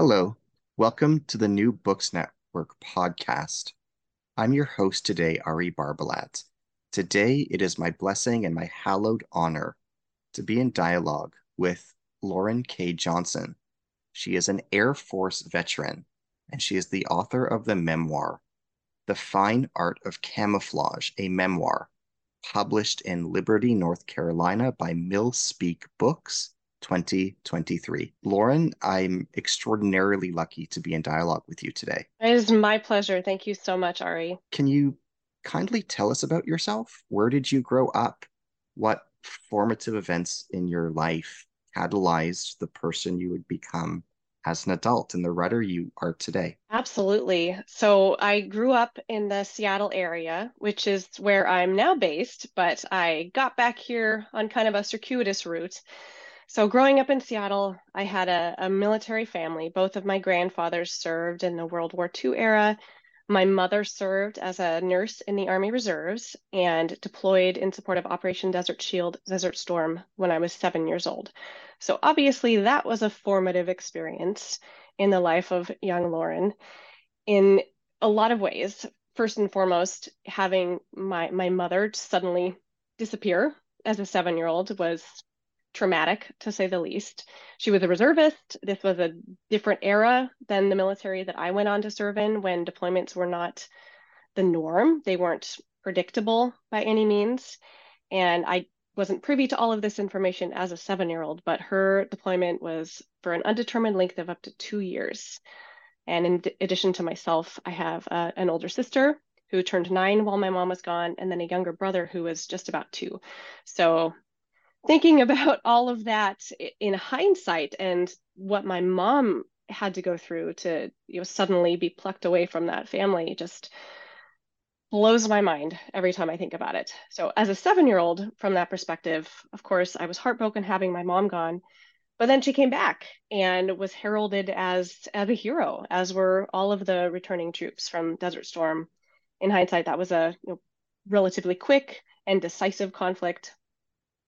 Hello, welcome to the New Books Network podcast. I'm your host today, Ari Barbalat. Today, it is my blessing and my hallowed honor to be in dialogue with Lauren Kay Johnson. She is an Air Force veteran, and she is the author of the memoir, The Fine Art of Camouflage, a memoir, published in Liberty, North Carolina by MilSpeak Books 2023. Lauren, I'm extraordinarily lucky to be in dialogue with you today. It is my pleasure. Thank you so much, Ari. Can you kindly tell us about yourself? Where did you grow up? What formative events in your life catalyzed the person you would become as an adult and the writer you are today? Absolutely. So I grew up in the Seattle area, which is where I'm now based, but I got back here on kind of a circuitous route. So, growing up in Seattle, I had a, a, military family. Both of my grandfathers served in the World War II era. My mother served as a nurse in the Army Reserves and deployed in support of Operation Desert Shield, Desert Storm when I was seven years old. So, obviously, that was a formative experience in the life of young Lauren in a lot of ways. First and foremost, having my, my mother suddenly disappear as a seven year old was traumatic to say the least. She was a reservist. This was a different era than the military that I went on to serve in when deployments were not the norm. They weren't predictable by any means. And I wasn't privy to all of this information as a seven year old, but her deployment was for an undetermined length of up to two years. And in addition to myself, I have uh, an older sister who turned nine while my mom was gone, and then a younger brother who was just about two. So thinking about all of that in hindsight and what my mom had to go through to you know suddenly be plucked away from that family just blows my mind every time I think about it. So as a 7-year-old from that perspective, of course, I was heartbroken having my mom gone, but then she came back and was heralded as as a hero as were all of the returning troops from Desert Storm. In hindsight, that was a you know, relatively quick and decisive conflict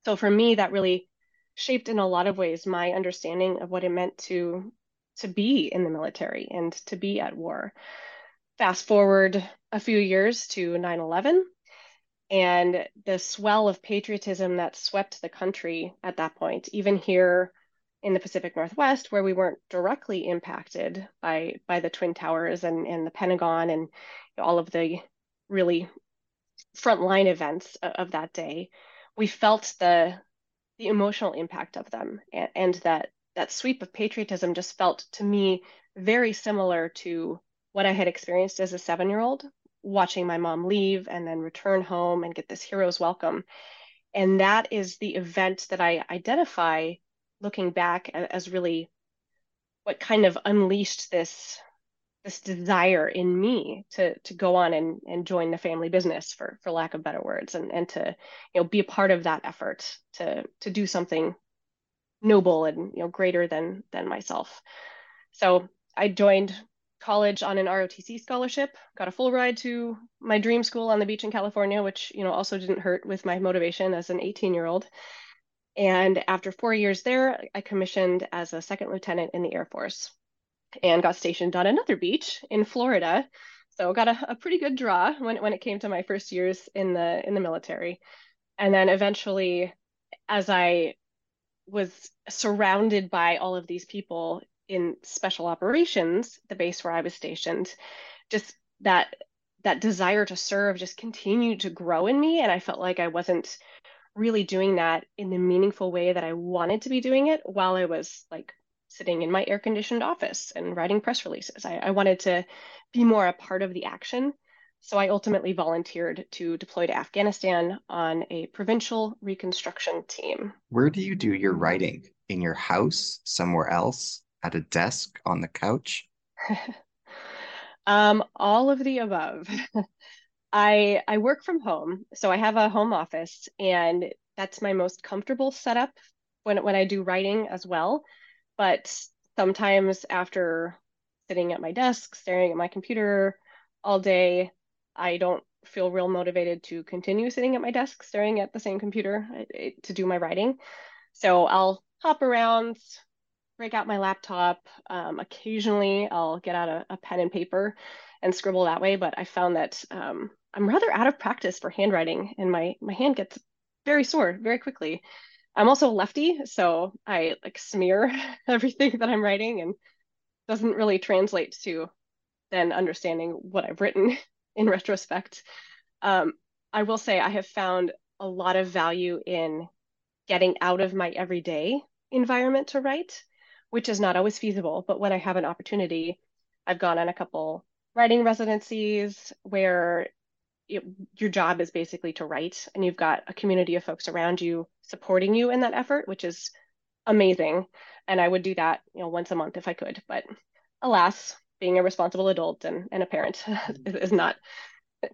so for me, that really shaped in a lot of ways my understanding of what it meant to to be in the military and to be at war. Fast forward a few years to 9/11 and the swell of patriotism that swept the country at that point, even here in the Pacific Northwest, where we weren't directly impacted by by the Twin Towers and, and the Pentagon and all of the really frontline events of that day, we felt the the emotional impact of them and, and that that sweep of patriotism just felt to me very similar to what I had experienced as a seven year old, watching my mom leave and then return home and get this hero's welcome. And that is the event that I identify looking back as really what kind of unleashed this this desire in me to to go on and, and join the family business for for lack of better words and and to you know be a part of that effort to to do something noble and you know greater than than myself. So i joined college on an ROTC scholarship got a full ride to my dream school on the beach in California which you know also didn't hurt with my motivation as an 18 year old and after 4 years there I commissioned as a second lieutenant in the Air Force and got stationed on another beach in Florida. So got a, a pretty good draw when, when it came to my first years in the in the military. And then eventually, as I was surrounded by all of these people in special operations, the base where I was stationed, just that that desire to serve just continued to grow in me and I felt like I wasn't really doing that in the meaningful way that I wanted to be doing it while I was like sitting in my air conditioned office and writing press releases. I, I, wanted to be more a part of the action. So I ultimately volunteered to deploy to Afghanistan on a provincial reconstruction team. Where do you do your writing? In your house, somewhere else, at a desk, on the couch? um, all of the above. I I work from home, so I have a home office, and that's my most comfortable setup when when I do writing as well. But sometimes after sitting at my desk, staring at my computer all day, I don't feel real motivated to continue sitting at my desk, staring at the same computer eh, to do my writing. So I'll hop around, break out my laptop. Um, occasionally, I'll get out a, a, pen and paper and scribble that way. But I found that um, I'm rather out of practice for handwriting, and my my hand gets very sore very quickly. I'm also lefty, so I like smear everything that I'm writing, and doesn't really translate to then understanding what I've written in retrospect. Um, I will say I have found a lot of value in getting out of my everyday environment to write, which is not always feasible. But when I have an opportunity, I've gone on a couple writing residencies where your job is basically to write and you've got a community of folks around you supporting you in that effort which is amazing. And i would do that you know once a month if i could. But alas being a responsible adult and, and a parent is, not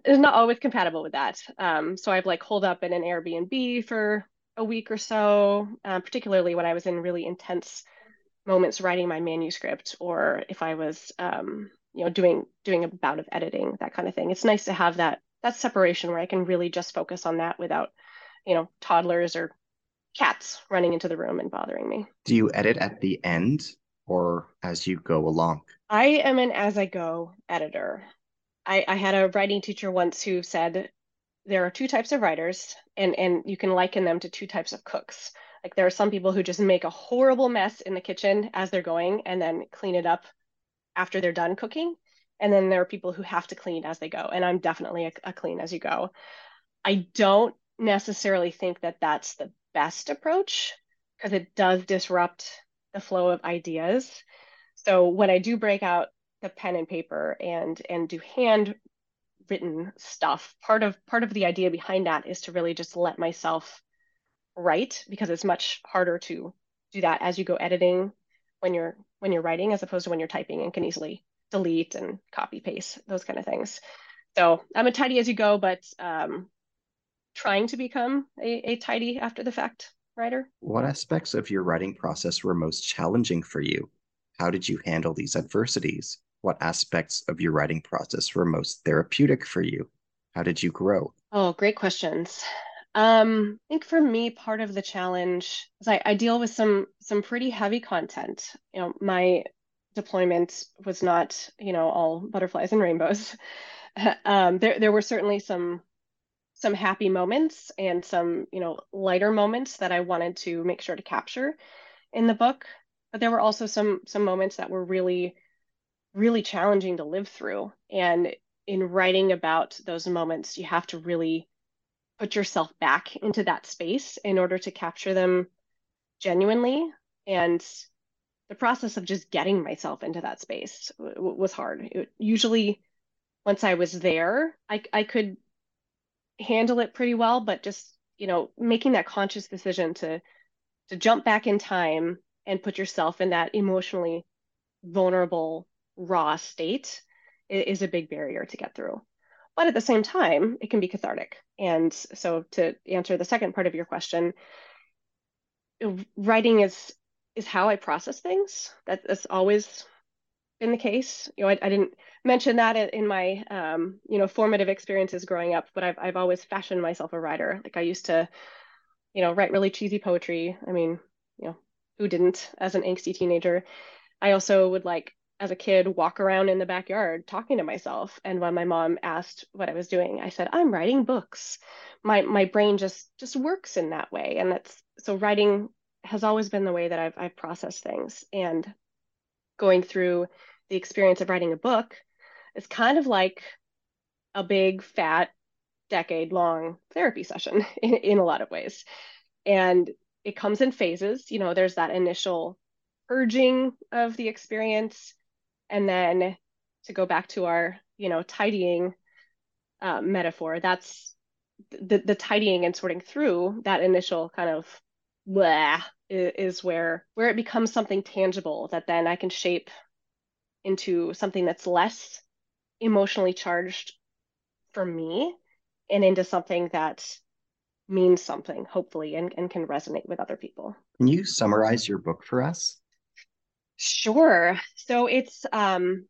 is not always compatible with that. Um, so i've like holed up in an airbnb for a week or so uh, particularly when i was in really intense moments writing my manuscript or if i was um, you know doing doing a bout of editing that kind of thing. It's nice to have that that separation where I can really just focus on that without, you know, toddlers or cats running into the room and bothering me. Do you edit at the end or as you go along? I am an as I go editor. I, I had a writing teacher once who said there are two types of writers and, and you can liken them to two types of cooks. Like there are some people who just make a horrible mess in the kitchen as they're going and then clean it up after they're done cooking and then there are people who have to clean as they go and i'm definitely a, a clean as you go. I don't necessarily think that that's the best approach because it does disrupt the flow of ideas. So when i do break out the pen and paper and and do hand written stuff part of part of the idea behind that is to really just let myself write because it's much harder to do that as you go editing when you're when you're writing as opposed to when you're typing and can easily delete and copy paste, those kind of things. So I'm a tidy as you go, but um, trying to become a, a tidy after the fact writer. What aspects of your writing process were most challenging for you? How did you handle these adversities? What aspects of your writing process were most therapeutic for you? How did you grow? Oh, great questions. Um, I think for me, part of the challenge is I, I deal with some some pretty heavy content. You know, my deployment was not, you know, all butterflies and rainbows. um, there, there were certainly some some happy moments and some, you know, lighter moments that I wanted to make sure to capture in the book. But there were also some some moments that were really, really challenging to live through. And in writing about those moments, you have to really put yourself back into that space in order to capture them genuinely and the process of just getting myself into that space w- was hard. It, usually, once I was there, I, I could handle it pretty well, but just you know, making that conscious decision to to jump back in time and put yourself in that emotionally vulnerable, raw state is, is a big barrier to get through. But at the same time, it can be cathartic. And so, to answer the second part of your question, writing is is how I process things. That, that's always been the case. You know, I, I didn't mention that in my um, you know formative experiences growing up, but I've I've always fashioned myself a writer. Like I used to, you know, write really cheesy poetry. I mean, you know, who didn't as an angsty teenager? I also would like as a kid walk around in the backyard talking to myself and when my mom asked what i was doing i said i'm writing books my my brain just just works in that way and that's so writing has always been the way that I've, I've processed things. And going through the experience of writing a book, is kind of like a big, fat, decade long therapy session in, in a lot of ways. And it comes in phases. You know, there's that initial purging of the experience. And then to go back to our, you know, tidying uh, metaphor, that's the, the tidying and sorting through that initial kind of blah is where where it becomes something tangible that then I can shape into something that's less emotionally charged for me and into something that means something hopefully and, and can resonate with other people. Can you summarize your book for us? Sure. So it's um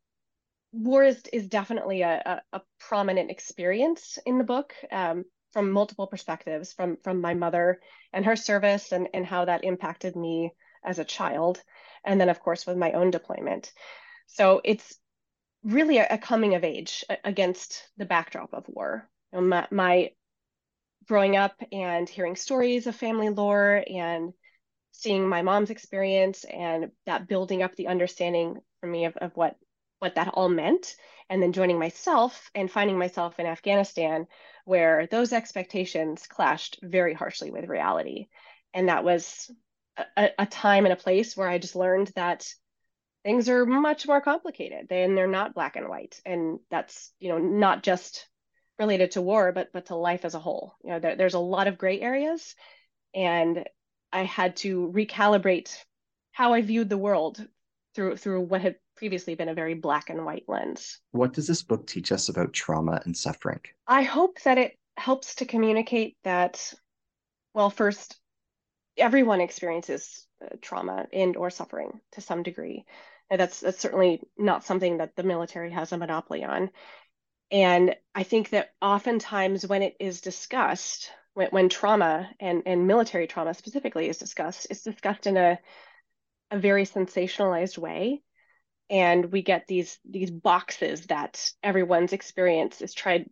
war is, is definitely a, a, a prominent experience in the book. Um, from multiple perspectives from from my mother and her service and and how that impacted me as a child. And then of course with my own deployment. So it's really a, a coming of age against the backdrop of war. You know, my, my growing up and hearing stories of family lore and seeing my mom's experience and that building up the understanding for me of, of what what that all meant and then joining myself and finding myself in afghanistan where those expectations clashed very harshly with reality. And that was a, a, time and a place where I just learned that things are much more complicated and they're not black and white. And that's, you know, not just related to war, but but to life as a whole. You know, there, there's a lot of gray areas. And I had to recalibrate how I viewed the world through through what had previously been a very black and white lens. What does this book teach us about trauma and suffering? I hope that it helps to communicate that, well, first, everyone experiences uh, trauma and or suffering to some degree. And that's that's certainly not something that the military has a monopoly on. And I think that oftentimes when it is discussed, when, when trauma and, and military trauma specifically is discussed, it's discussed in a, a very sensationalized way and we get these these boxes that everyone's experience is tried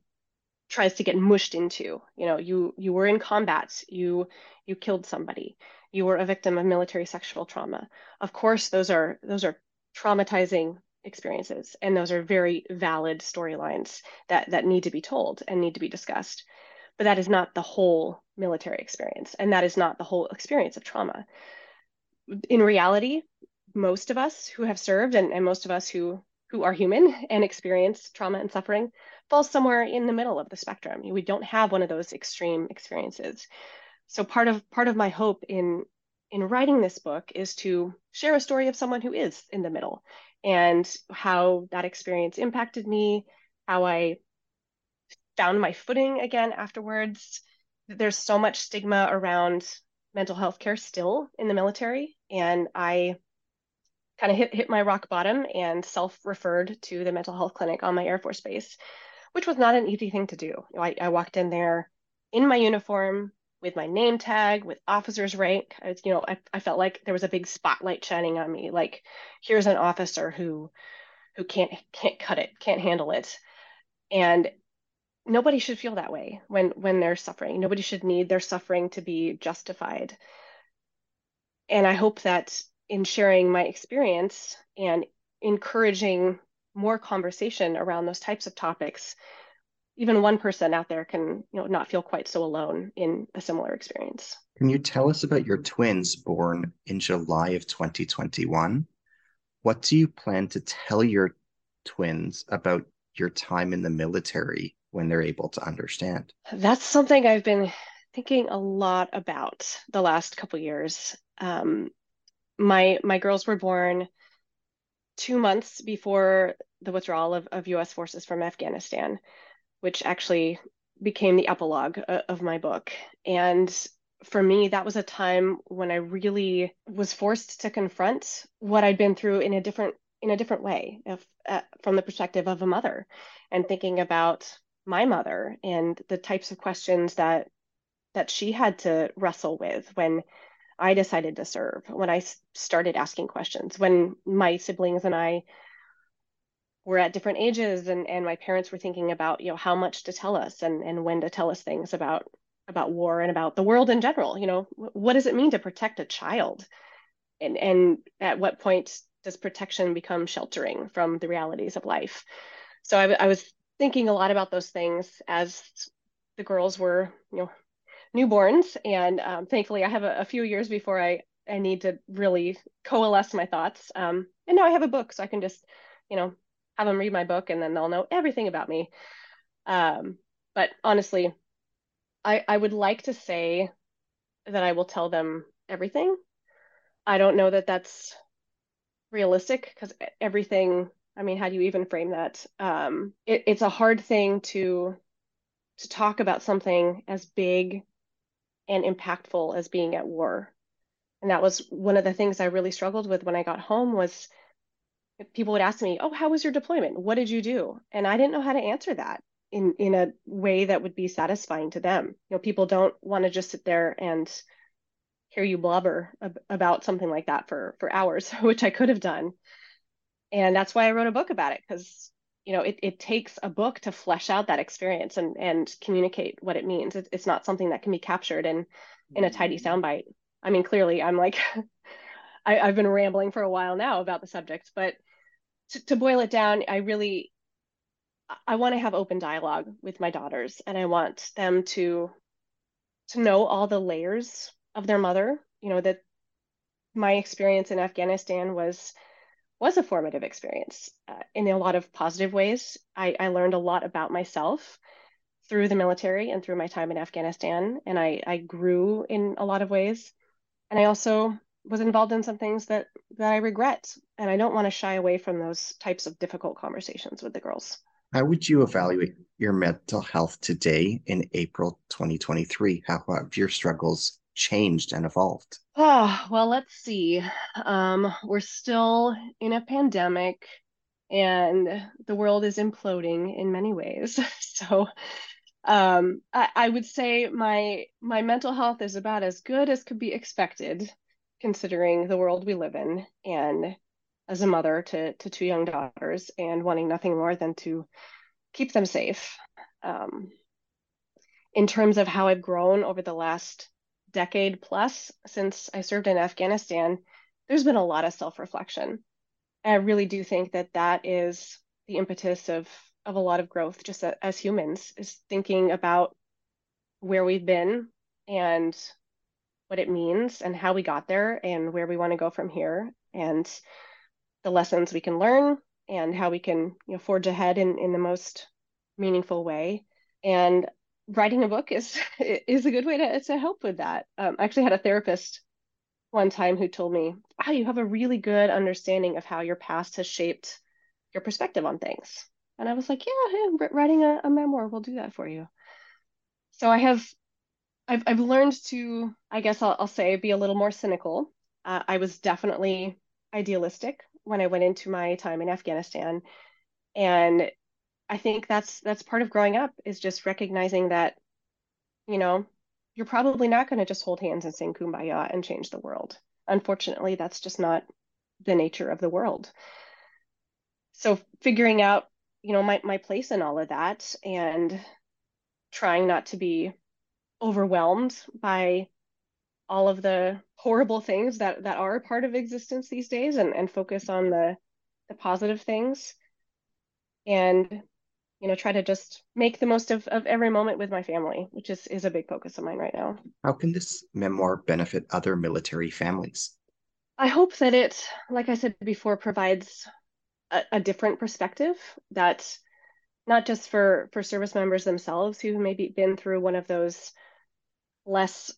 tries to get mushed into. You know you you were in combat. You you killed somebody. You were a victim of military sexual trauma. Of course those are those are traumatizing experiences and those are very valid storylines that that need to be told and need to be discussed. But that is not the whole military experience and that is not the whole experience of trauma. In reality most of us who have served and, and most of us who who are human and experience trauma and suffering fall somewhere in the middle of the spectrum. We don't have one of those extreme experiences. So part of part of my hope in in writing this book is to share a story of someone who is in the middle and how that experience impacted me, how I found my footing again afterwards. There's so much stigma around mental health care still in the military and I kind of hit, hit my rock bottom and self-referred to the mental health clinic on my Air Force base, which was not an easy thing to do. I, I walked in there in my uniform with my name tag, with officer's rank. I was, you know, I, I felt like there was a big spotlight shining on me. Like, here's an officer who who can't can't cut it, can't handle it. And nobody should feel that way when when they're suffering. Nobody should need their suffering to be justified. And I hope that in sharing my experience and encouraging more conversation around those types of topics. Even one person out there can you know not feel quite so alone in a similar experience. Can you tell us about your twins born in july of 2021 what do you plan to tell your twins about your time in the military when they're able to understand? That's something i've been thinking a lot about the last couple years. Um, my my girls were born two months before the withdrawal of, of U.S. forces from Afghanistan, which actually became the epilogue of, of my book. And for me, that was a time when I really was forced to confront what I'd been through in a different in a different way, if, uh, from the perspective of a mother, and thinking about my mother and the types of questions that that she had to wrestle with when I decided to serve, when I started asking questions, when my siblings and I were at different ages and, and my parents were thinking about, you know, how much to tell us and, and when to tell us things about about war and about the world in general. You know, what does it mean to protect a child? And and at what point does protection become sheltering from the realities of life? so I, I was thinking a lot about those things as the girls were, you know, newborns, and um, thankfully I have a, a, few years before I I need to really coalesce my thoughts. Um, and now I have a book, so I can just, you know, have them read my book, and then they'll know everything about me. Um, but honestly, I I would like to say that I will tell them everything. I don't know that that's realistic because everything I mean, how do you even frame that? Um, it, it's a hard thing to to talk about something as big and impactful as being at war. And that was one of the things I really struggled with when I got home was people would ask me, "Oh, how was your deployment? What did you do?" And I didn't know how to answer that in in a way that would be satisfying to them. You know, people don't want to just sit there and hear you blubber ab- about something like that for for hours, which I could have done and that's why I wrote a book about it because you know it, it takes a book to flesh out that experience and and communicate what it means. It, it's not something that can be captured in in a tidy mm-hmm. soundbite. I mean, clearly, I'm like I, I've been rambling for a while now about the subject, but to, to boil it down, I really I want to have open dialogue with my daughters, and I want them to to know all the layers of their mother. You know that my experience in Afghanistan was was a formative experience uh, in a lot of positive ways. I, I, learned a lot about myself through the military and through my time in Afghanistan, and I, I grew in a lot of ways. And I also was involved in some things that that I regret, and I don't want to shy away from those types of difficult conversations with the girls. How would you evaluate your mental health today in April 2023? How have your struggles changed and evolved? Oh, well, let's see. Um, we're still in a pandemic and the world is imploding in many ways. so um, I, I would say my my mental health is about as good as could be expected considering the world we live in and as a mother to to two young daughters and wanting nothing more than to keep them safe. Um, in terms of how I've grown over the last decade plus since I served in Afghanistan, there's been a lot of self reflection. I really do think that that is the impetus of of a lot of growth just as humans is thinking about where we've been and what it means and how we got there and where we want to go from here and the lessons we can learn and how we can you know forge ahead in, in the most meaningful way and writing a book is is a good way to to help with that. Um, I actually had a therapist one time who told me, "Wow, you have a really good understanding of how your past has shaped your perspective on things." And I was like, "Yeah, writing a, a memoir will do that for you." So I have, I've I've learned to, I guess I'll, I'll say, be a little more cynical. Uh, I was definitely idealistic when I went into my time in Afghanistan, and I think that's that's part of growing up is just recognizing that, you know, you're probably not going to just hold hands and sing kumbaya and change the world. Unfortunately, that's just not the nature of the world. So figuring out, you know, my my place in all of that and trying not to be overwhelmed by all of the horrible things that that are part of existence these days and and focus on the the positive things and you know try to just make the most of, of every moment with my family which is is a big focus of mine right now. How can this memoir benefit other military families? I hope that it like i said before provides a, a different perspective that not just for for service members themselves who maybe been through one of those less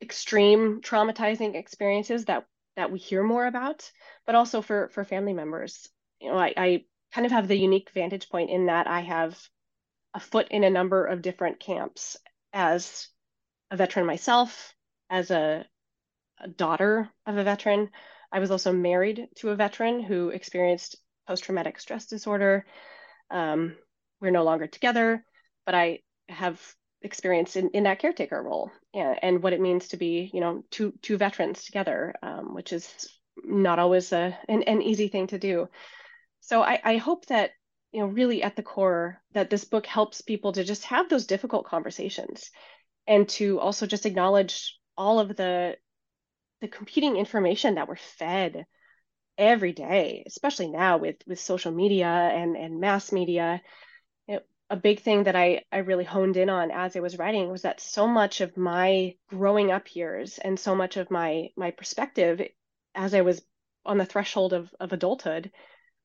extreme traumatizing experiences that that we hear more about but also for for family members. You know i, I kind of have the unique vantage point in that I have a foot in a number of different camps as a veteran myself, as a, a daughter of a veteran. I was also married to a veteran who experienced post traumatic stress disorder. Um, we're no longer together, but I have experience in, in that caretaker role and, and what it means to be, you know, two two veterans together, um, which is not always a, an, an easy thing to do. So I, I hope that, you know, really at the core, that this book helps people to just have those difficult conversations and to also just acknowledge all of the the competing information that we're fed every day, especially now with with social media and and mass media. A big thing that I I really honed in on as I was writing was that so much of my growing up years and so much of my my perspective as I was on the threshold of of adulthood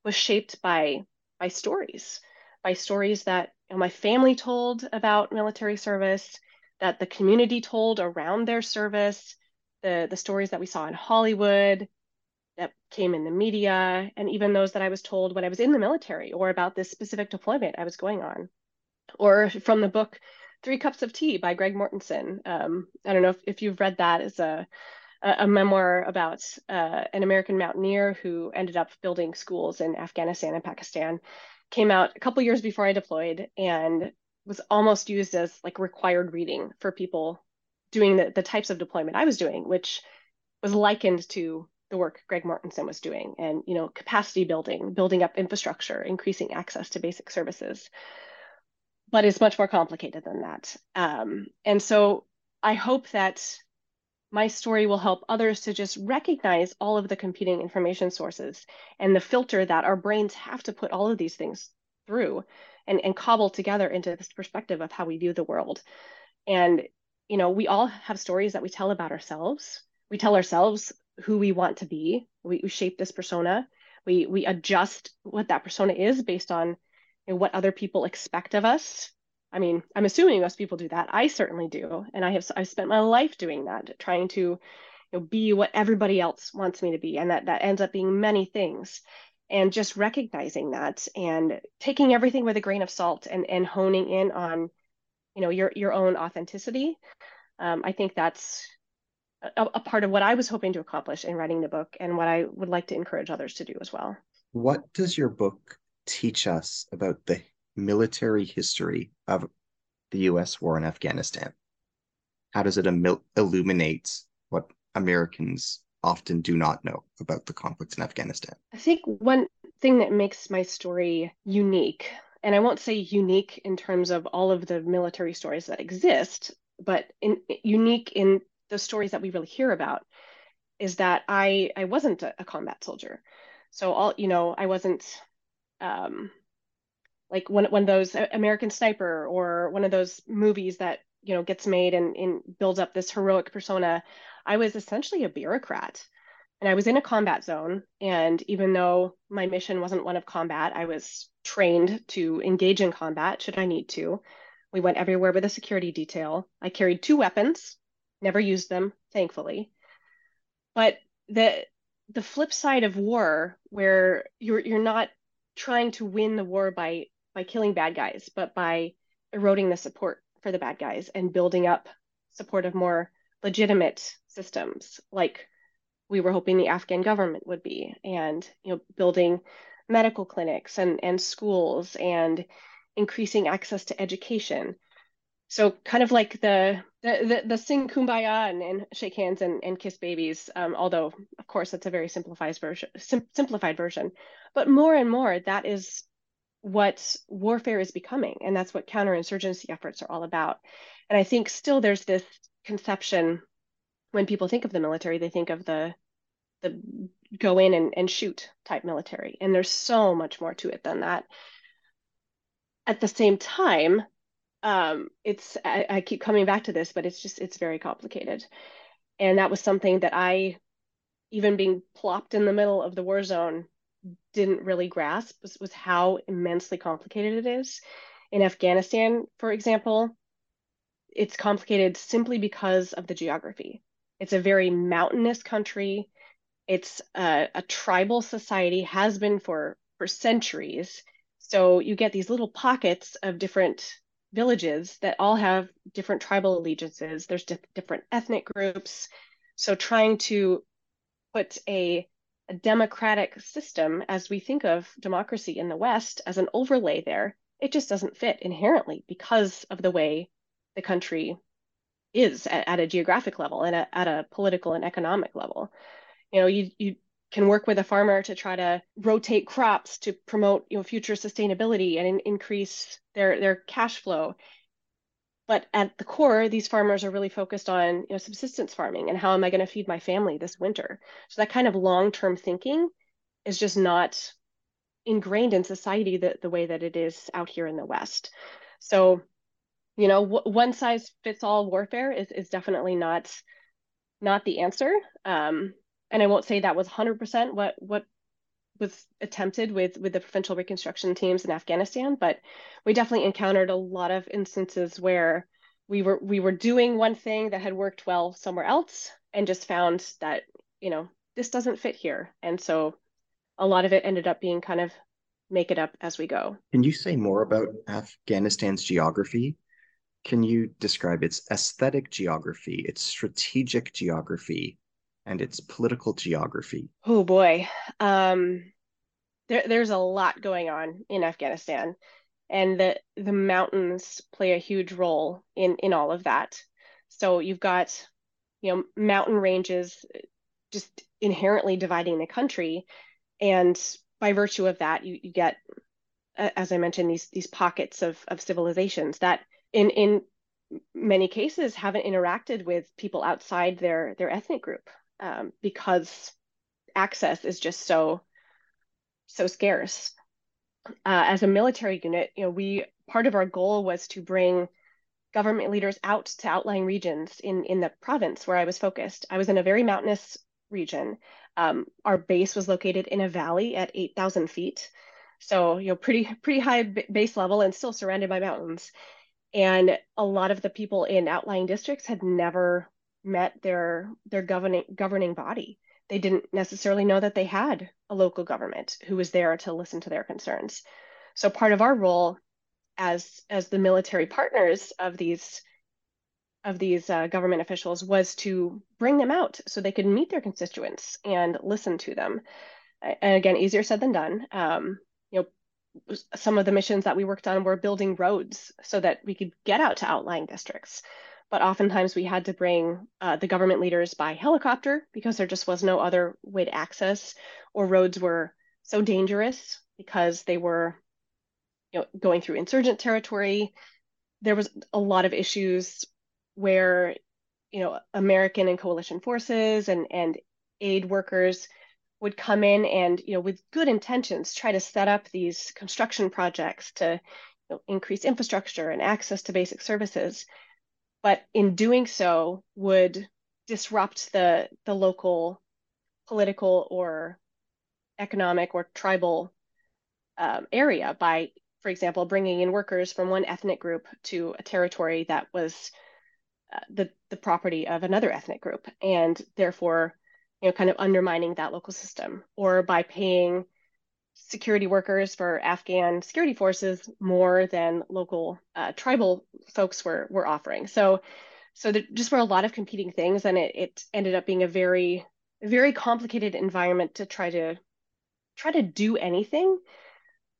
was shaped by by stories, by stories that you know, my family told about military service, that the community told around their service, the the stories that we saw in Hollywood, that came in the media, and even those that I was told when I was in the military or about this specific deployment I was going on. Or from the book Three Cups of Tea by Greg Mortenson. Um, I don't know if, if you've read that. It's a, a memoir about uh, an American mountaineer who ended up building schools in Afghanistan and Pakistan. Came out a couple years before I deployed and was almost used as like required reading for people doing the, the types of deployment I was doing, which was likened to the work Greg Mortenson was doing and you know capacity building, building up infrastructure, increasing access to basic services. But it's much more complicated than that. Um, and so I hope that my story will help others to just recognize all of the competing information sources and the filter that our brains have to put all of these things through and, and cobble together into this perspective of how we view the world. And, you know, we all have stories that we tell about ourselves. We tell ourselves who we want to be. We, we shape this persona. We we adjust what that persona is based on you know, what other people expect of us. I mean, I'm assuming most people do that. I certainly do, and I have I've spent my life doing that, trying to you know, be what everybody else wants me to be, and that that ends up being many things. And just recognizing that and taking everything with a grain of salt and and honing in on, you know, your your own authenticity. Um, I think that's a, a part of what I was hoping to accomplish in writing the book and what I would like to encourage others to do as well. What does your book teach us about the military history of the US war in Afghanistan? How does it illuminate what Americans often do not know about the conflict in Afghanistan? I think one thing that makes my story unique, and I won't say unique in terms of all of the military stories that exist, but in, unique in the stories that we really hear about is that I I wasn't a, a combat soldier. So all you know, I wasn't um, like one of those American Sniper or one of those movies that you know gets made and, and builds up this heroic persona. I was essentially a bureaucrat, and I was in a combat zone. And even though my mission wasn't one of combat, I was trained to engage in combat should I need to. We went everywhere with a security detail. I carried two weapons, never used them, thankfully. But the the flip side of war, where you're you're not trying to win the war by by killing bad guys, but by eroding the support for the bad guys and building up support of more legitimate systems, like we were hoping the Afghan government would be, and you know, building medical clinics and and schools and increasing access to education. So kind of like the the the, the sing kumbaya and, and, shake hands and, and kiss babies um, although of course that's a very simplified version sim- simplified version. But more and more that is what warfare is becoming and that's what counterinsurgency efforts are all about. And i think still there's this conception when people think of the military they think of the the go in and, and shoot type military and there's so much more to it than that. At the same time um, it's I, I keep coming back to this, but it's just it's very complicated, and that was something that I, even being plopped in the middle of the war zone, didn't really grasp was, was how immensely complicated it is. In Afghanistan, for example, it's complicated simply because of the geography. It's a very mountainous country. It's a, a tribal society, has been for for centuries. So you get these little pockets of different villages that all have different tribal allegiances. There's di- different ethnic groups. So trying to put a, a democratic system as we think of democracy in the West as an overlay there, it just doesn't fit inherently because of the way the country is at, at a geographic level and a, at a political and economic level. You know, you you can work with a farmer to try to rotate crops to promote you know future sustainability and in, increase their their cash flow but at the core these farmers are really focused on you know subsistence farming and how am i going to feed my family this winter so that kind of long-term thinking is just not ingrained in society the, the way that it is out here in the West. So, you know, one size fits all warfare is, is definitely not not the answer. Um, and I won't say that was 100% what what was attempted with with the provincial reconstruction teams in Afghanistan, but we definitely encountered a lot of instances where we were we were doing one thing that had worked well somewhere else and just found that you know this doesn't fit here. And so a lot of it ended up being kind of make it up as we go. Can you say more about afghanistan's geography? Can you describe its aesthetic geography its strategic geography and its political geography. Oh boy. Um there, there's a lot going on in afghanistan and the the mountains play a huge role in in all of that. So you've got you know mountain ranges just inherently dividing the country and by virtue of that you, you get as i mentioned these these pockets of of civilizations that in in many cases haven't interacted with people outside their their ethnic group um, because access is just so so scarce uh, as a military unit, you know, we part of our goal was to bring government leaders out to outlying regions in in the province where I was focused. I was in a very mountainous region. Um, our base was located in a valley at 8,000 feet, so you know, pretty pretty high base level and still surrounded by mountains. And a lot of the people in outlying districts had never met their their governing governing body they didn't necessarily know that they had a local government who was there to listen to their concerns. So part of our role as as the military partners of these of these uh, government officials was to bring them out so they could meet their constituents and listen to them. And again, easier said than done. Um, you know, some of the missions that we worked on were building roads so that we could get out to outlying districts but oftentimes we had to bring uh, the government leaders by helicopter because there just was no other way to access, or roads were so dangerous because they were you know, going through insurgent territory. There was a lot of issues where you know American and coalition forces and and aid workers would come in and you know with good intentions try to set up these construction projects to you know, increase infrastructure and access to basic services but in doing so would disrupt the the local political or economic or tribal um, area by, for example, bringing in workers from one ethnic group to a territory that was uh, the the property of another ethnic group, and therefore, you know, kind of undermining that local system, or by paying security workers for Afghan security forces more than local uh, tribal folks were were offering. So, so there just were a lot of competing things, and it it ended up being a very very complicated environment to try to try to do anything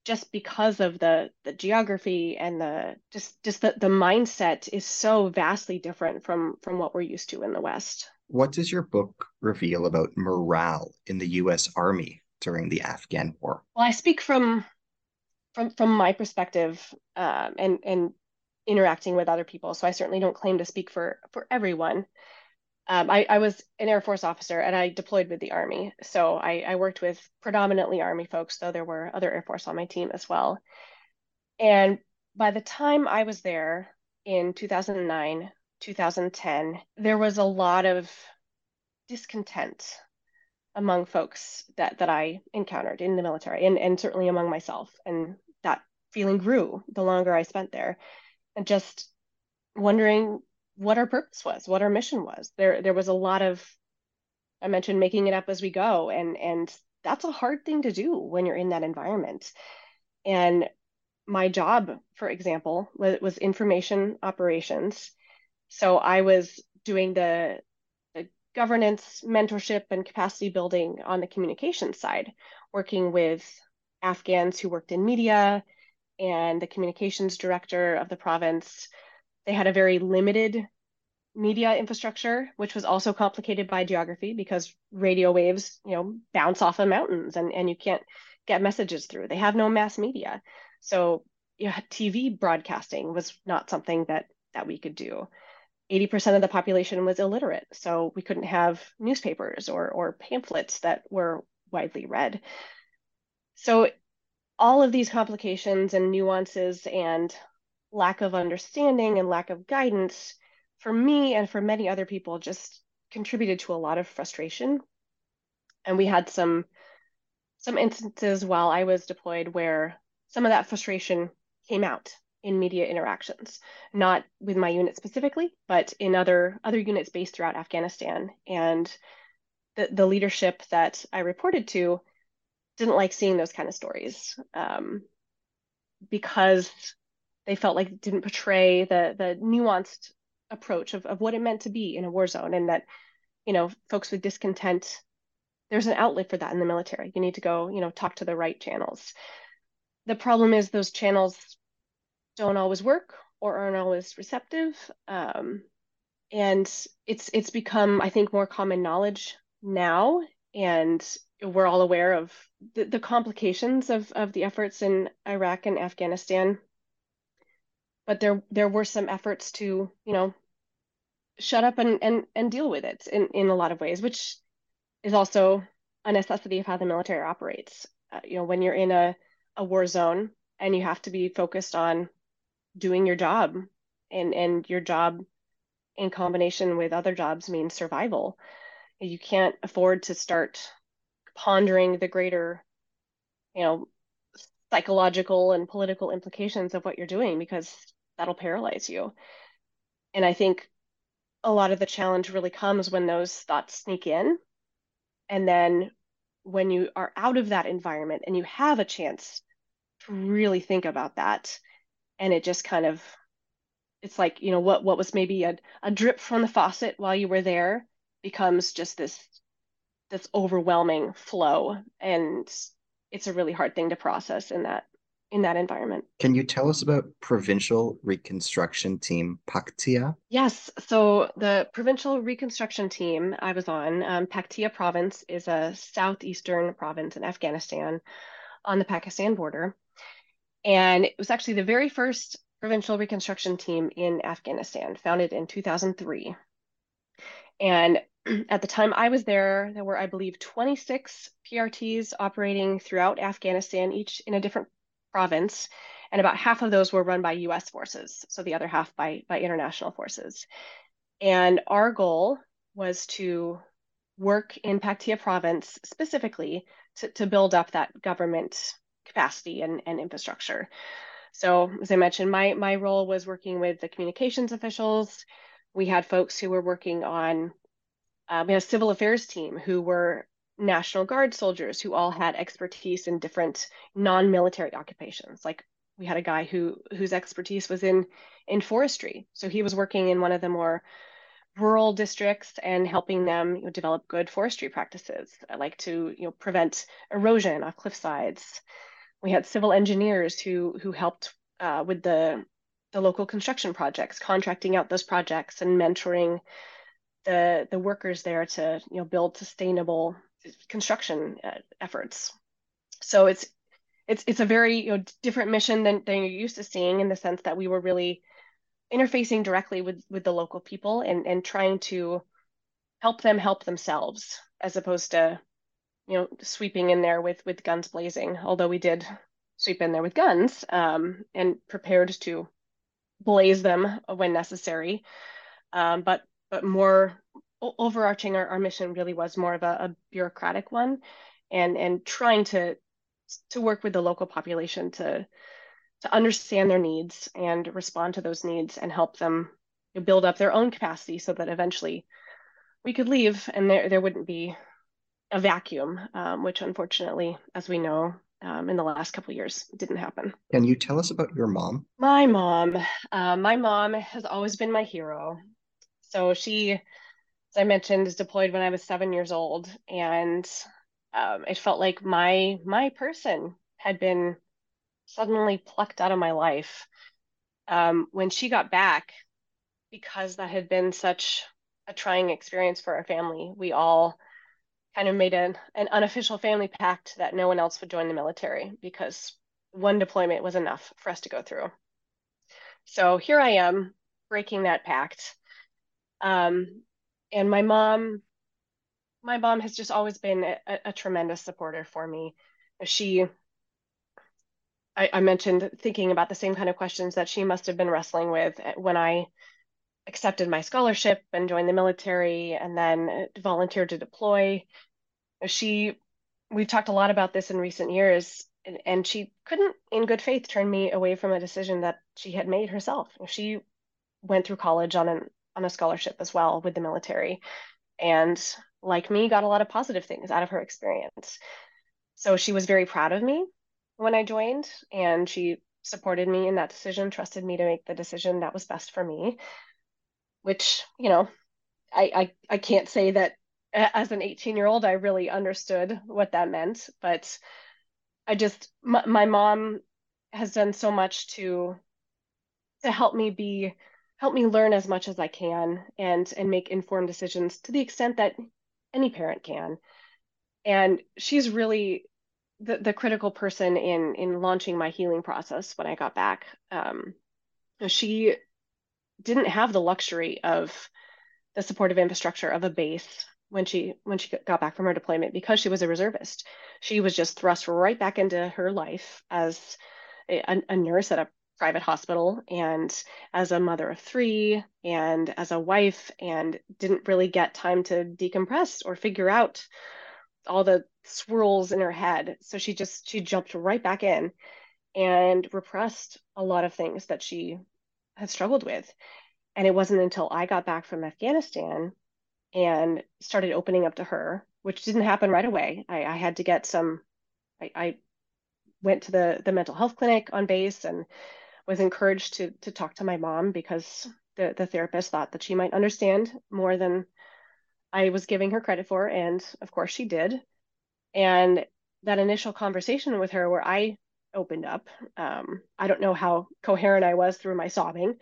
just because of the the geography and the just just the, the mindset is so vastly different from from what we're used to in the west what does your book reveal about morale in the US army during the Afghan war? Well, I speak from from from my perspective um, and and interacting with other people. So I certainly don't claim to speak for for everyone. Um, I, I was an Air Force officer and I deployed with the Army. So I, I worked with predominantly Army folks, though there were other Air Force on my team as well. And by the time I was there in 2009, 2010, there was a lot of discontent among folks that that I encountered in the military and and certainly among myself. And that feeling grew the longer I spent there. And just wondering what our purpose was what our mission was. There there was a lot of I mentioned making it up as we go. And and that's a hard thing to do when you're in that environment. And my job for example was, was information operations. So I was doing the governance, mentorship, and capacity building on the communication side, working with Afghans who worked in media and the communications director of the province. They had a very limited media infrastructure, which was also complicated by geography because radio waves, you know, bounce off of mountains and, and you can't get messages through. They have no mass media. So yeah, TV broadcasting was not something that that we could do. 80% of the population was illiterate. So we couldn't have newspapers or, or pamphlets that were widely read. So all of these complications and nuances and lack of understanding and lack of guidance for me and for many other people just contributed to a lot of frustration. And we had some some instances while I was deployed where some of that frustration came out in media interactions, not with my unit specifically, but in other other units based throughout Afghanistan. And the, the leadership that I reported to didn't like seeing those kind of stories um, because they felt like it didn't portray the the nuanced approach of, of what it meant to be in a war zone and that you know folks with discontent there's an outlet for that in the military you need to go you know talk to the right channels the problem is those channels don't always work or aren't always receptive um, and it's it's become i think more common knowledge now and we're all aware of the, the complications of, of the efforts in iraq and afghanistan. But there there were some efforts to you know shut up and and, and deal with it in, in a lot of ways which is also a necessity of how the military operates. Uh, you know when you're in a, a war zone and you have to be focused on doing your job and and your job in combination with other jobs means survival. You can't afford to start pondering the greater you know psychological and political implications of what you're doing because that'll paralyze you. And i think a lot of the challenge really comes when those thoughts sneak in. And then when you are out of that environment and you have a chance to really think about that and it just kind of it's like you know what what was maybe a, a drip from the faucet while you were there becomes just this this overwhelming flow and it's a really hard thing to process in that in that environment. Can you tell us about Provincial Reconstruction Team Paktia? Yes. So the Provincial Reconstruction Team I was on, um, Paktia Province is a southeastern province in Afghanistan on the Pakistan border. And it was actually the very first provincial reconstruction team in Afghanistan, founded in 2003. And at the time I was there, there were, I believe, 26 PRTs operating throughout Afghanistan, each in a different province. And about half of those were run by US forces, so the other half by, by international forces. And our goal was to work in Paktia province specifically to, to build up that government capacity and, and infrastructure. So as I mentioned, my, my role was working with the communications officials. We had folks who were working on uh, we had a civil affairs team who were National Guard soldiers who all had expertise in different non-military occupations. Like we had a guy who whose expertise was in in forestry, so he was working in one of the more rural districts and helping them you know, develop good forestry practices, like to you know prevent erosion off cliff sides. We had civil engineers who who helped uh, with the the local construction projects, contracting out those projects and mentoring the the workers there to you know build sustainable construction uh, efforts. So it's it's it's a very you know different mission than than you're used to seeing in the sense that we were really interfacing directly with with the local people and and trying to help them help themselves as opposed to you know sweeping in there with with guns blazing although we did sweep in there with guns um, and prepared to blaze them when necessary. Um, but but more overarching our, our mission really was more of a, a bureaucratic one and and trying to to work with the local population to to understand their needs and respond to those needs and help them build up their own capacity so that eventually we could leave and there, there wouldn't be a vacuum, um, which unfortunately, as we know, um, in the last couple years didn't happen. Can you tell us about your mom? My mom. Uh, my mom has always been my hero. So she, as I mentioned, is deployed when I was seven years old, and um, it felt like my my person had been suddenly plucked out of my life. Um, when she got back, because that had been such a trying experience for our family, we all kind of made an, an unofficial family pact that no one else would join the military because one deployment was enough for us to go through. So here I am breaking that pact um, and my mom my mom has just always been a, a tremendous supporter for me. She, I, I mentioned thinking about the same kind of questions that she must have been wrestling with when I accepted my scholarship and joined the military and then uh, volunteered to deploy. She, we've talked a lot about this in recent years, and, and she couldn't, in good faith, turn me away from a decision that she had made herself. She went through college on an on a scholarship as well with the military, and like me, got a lot of positive things out of her experience. So she was very proud of me when I joined, and she supported me in that decision, trusted me to make the decision that was best for me which you know I, I I can't say that as an 18 year old I really understood what that meant, but I just my, my mom has done so much to to help me be help me learn as much as I can and and make informed decisions to the extent that any parent can. And she's really the, the critical person in in launching my healing process when I got back. Um, she didn't have the luxury of the supportive infrastructure of a base when she when she got back from her deployment because she was a reservist. She was just thrust right back into her life as a, a nurse at a private hospital and as a mother of three and as a wife and didn't really get time to decompress or figure out all the swirls in her head. So she just she jumped right back in and repressed a lot of things that she had struggled with. And it wasn't until I got back from Afghanistan and started opening up to her, which didn't happen right away. I, I had to get some, I, I, went to the, the mental health clinic on base and was encouraged to, to talk to my mom because the, the therapist thought that she might understand more than I was giving her credit for. And of course she did. And that initial conversation with her where I opened up. Um, I don't know how coherent I was through my sobbing,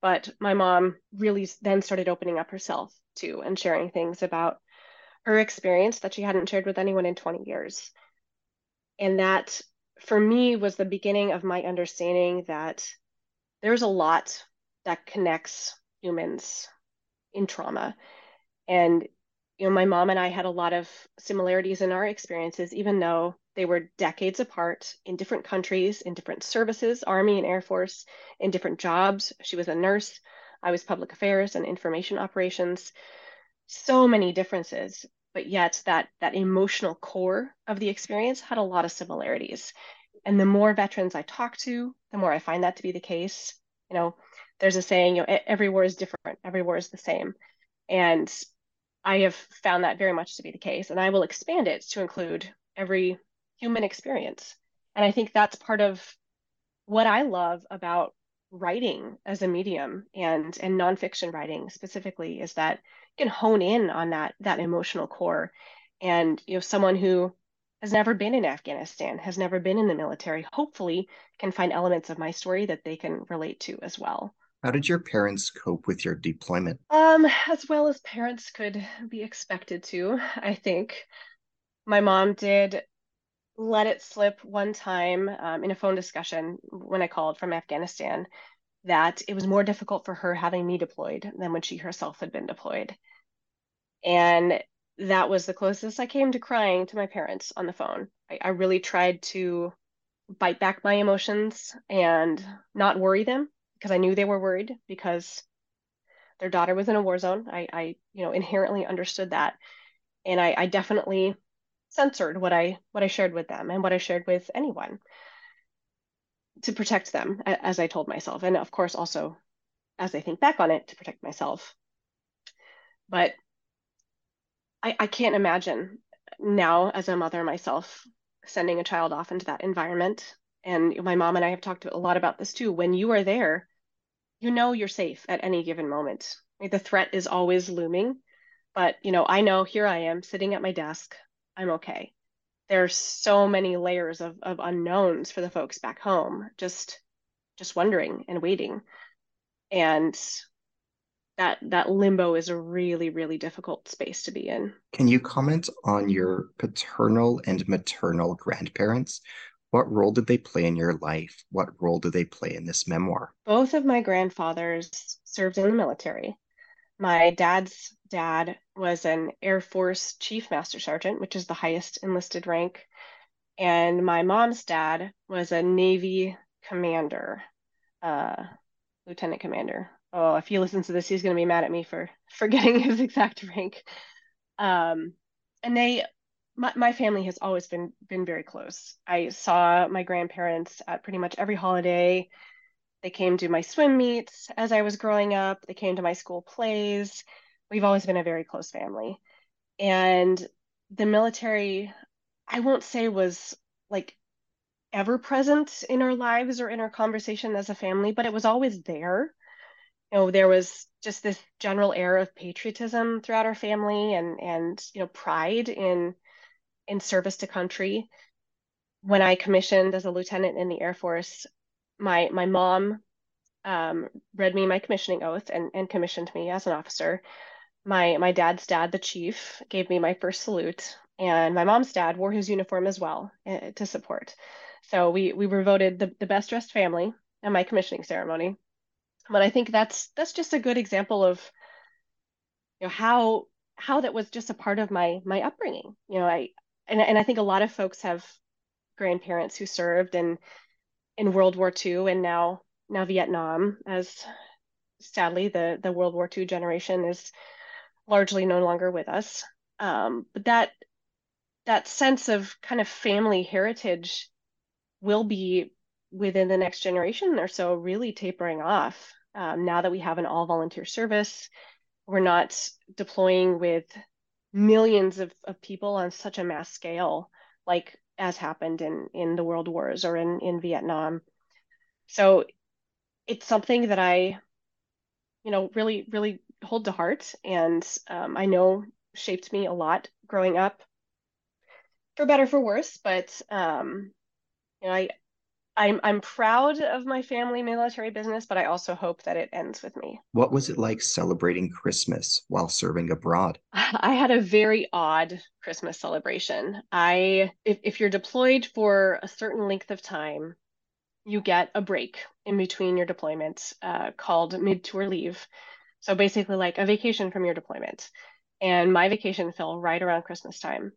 but my mom really then started opening up herself too and sharing things about her experience that she hadn't shared with anyone in 20 years. And that for me was the beginning of my understanding that there's a lot that connects humans in trauma. And you know, my mom and I had a lot of similarities in our experiences, even though they were decades apart in different countries, in different services, Army and Air Force, in different jobs. She was a nurse. I was public affairs and information operations. So many differences, but yet that that emotional core of the experience had a lot of similarities. And the more veterans I talk to, the more I find that to be the case. You know, there's a saying, you know, every war is different, every war is the same. And I have found that very much to be the case. And I will expand it to include every human experience. And I think that's part of what I love about writing as a medium and and nonfiction writing specifically is that you can hone in on that that emotional core. And you know, someone who has never been in Afghanistan, has never been in the military, hopefully can find elements of my story that they can relate to as well. How did your parents cope with your deployment? Um, as well as parents could be expected to, I think. My mom did let it slip one time um, in a phone discussion when I called from Afghanistan that it was more difficult for her having me deployed than when she herself had been deployed. And that was the closest I came to crying to my parents on the phone. I, I really tried to bite back my emotions and not worry them because I knew they were worried because their daughter was in a war zone. I, I you know, inherently understood that. And I, I definitely censored what I what I shared with them and what I shared with anyone to protect them, as I told myself, and of course also as I think back on it to protect myself. But I, I can't imagine now as a mother myself sending a child off into that environment. And my mom and I have talked a lot about this too. When you are there, you know you're safe at any given moment. The threat is always looming, but you know, I know here I am sitting at my desk I'm okay. There's so many layers of, of unknowns for the folks back home, just just wondering and waiting. And that that limbo is a really, really difficult space to be in. Can you comment on your paternal and maternal grandparents? What role did they play in your life? What role do they play in this memoir? Both of my grandfathers served in the military. My dad's dad was an Air Force Chief Master Sergeant, which is the highest enlisted rank. And my mom's dad was a Navy commander, uh, lieutenant commander. Oh, if he listens to this, he's going to be mad at me for forgetting his exact rank. Um, and they, my, my family has always been been very close. I saw my grandparents at pretty much every holiday. They came to my swim meets as I was growing up. They came to my school plays. We've always been a very close family. And the military, I won't say was like ever present in our lives or in our conversation as a family, but it was always there. You know, there was just this general air of patriotism throughout our family and and you know pride in in service to country. When I commissioned as a lieutenant in the Air Force, my my mom um, read me my commissioning oath and, and commissioned me as an officer. My my dad's dad, the chief, gave me my first salute, and my mom's dad wore his uniform as well uh, to support. So we we were voted the, the best dressed family at my commissioning ceremony. But I think that's that's just a good example of you know how how that was just a part of my my upbringing. You know, I and and I think a lot of folks have grandparents who served in in World War II and now now Vietnam, as sadly the the World War II generation is largely no longer with us. Um, but that that sense of kind of family heritage will be within the next generation or so really tapering off um, now that we have an all volunteer service we're not deploying with millions of, of people on such a mass scale like as happened in in the world wars or in in vietnam so it's something that i you know really really hold to heart and um, i know shaped me a lot growing up for better for worse but um, you know i I'm I'm proud of my family military business, but I also hope that it ends with me. What was it like celebrating Christmas while serving abroad? I had a very odd Christmas celebration. I if, if you're deployed for a certain length of time, you get a break in between your deployments uh, called mid-tour leave. So basically like a vacation from your deployment. And my vacation fell right around Christmas time.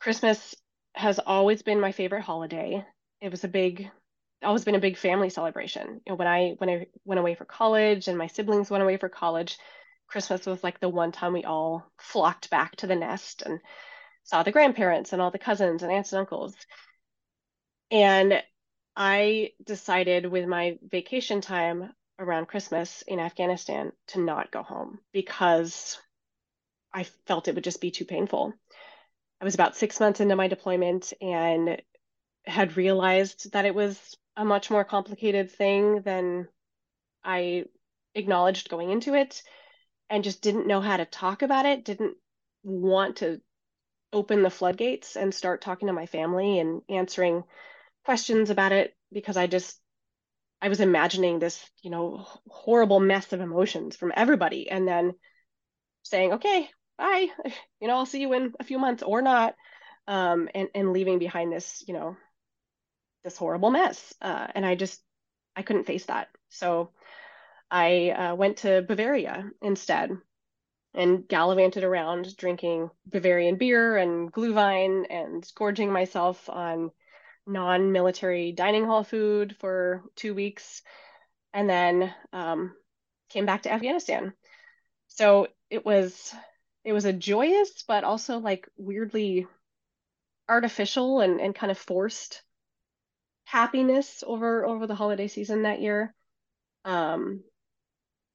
Christmas has always been my favorite holiday it was a big always been a big family celebration. You know, when I when I went away for college and my siblings went away for college, Christmas was like the one time we all flocked back to the nest and saw the grandparents and all the cousins and aunts and uncles. And I decided with my vacation time around Christmas in Afghanistan to not go home because I felt it would just be too painful. I was about six months into my deployment and had realized that it was a much more complicated thing than I acknowledged going into it and just didn't know how to talk about it, didn't want to open the floodgates and start talking to my family and answering questions about it because I just I was imagining this, you know, horrible mess of emotions from everybody and then saying, "Okay, bye. You know, I'll see you in a few months or not." Um, and and leaving behind this, you know, this horrible mess. Uh, and I just, I couldn't face that. So I uh, went to Bavaria instead and gallivanted around drinking Bavarian beer and Glühwein and gorging myself on non military dining hall food for two weeks. And then um, came back to Afghanistan. So it was it was a joyous but also like weirdly artificial and, and kind of forced happiness over over the holiday season that year. Um,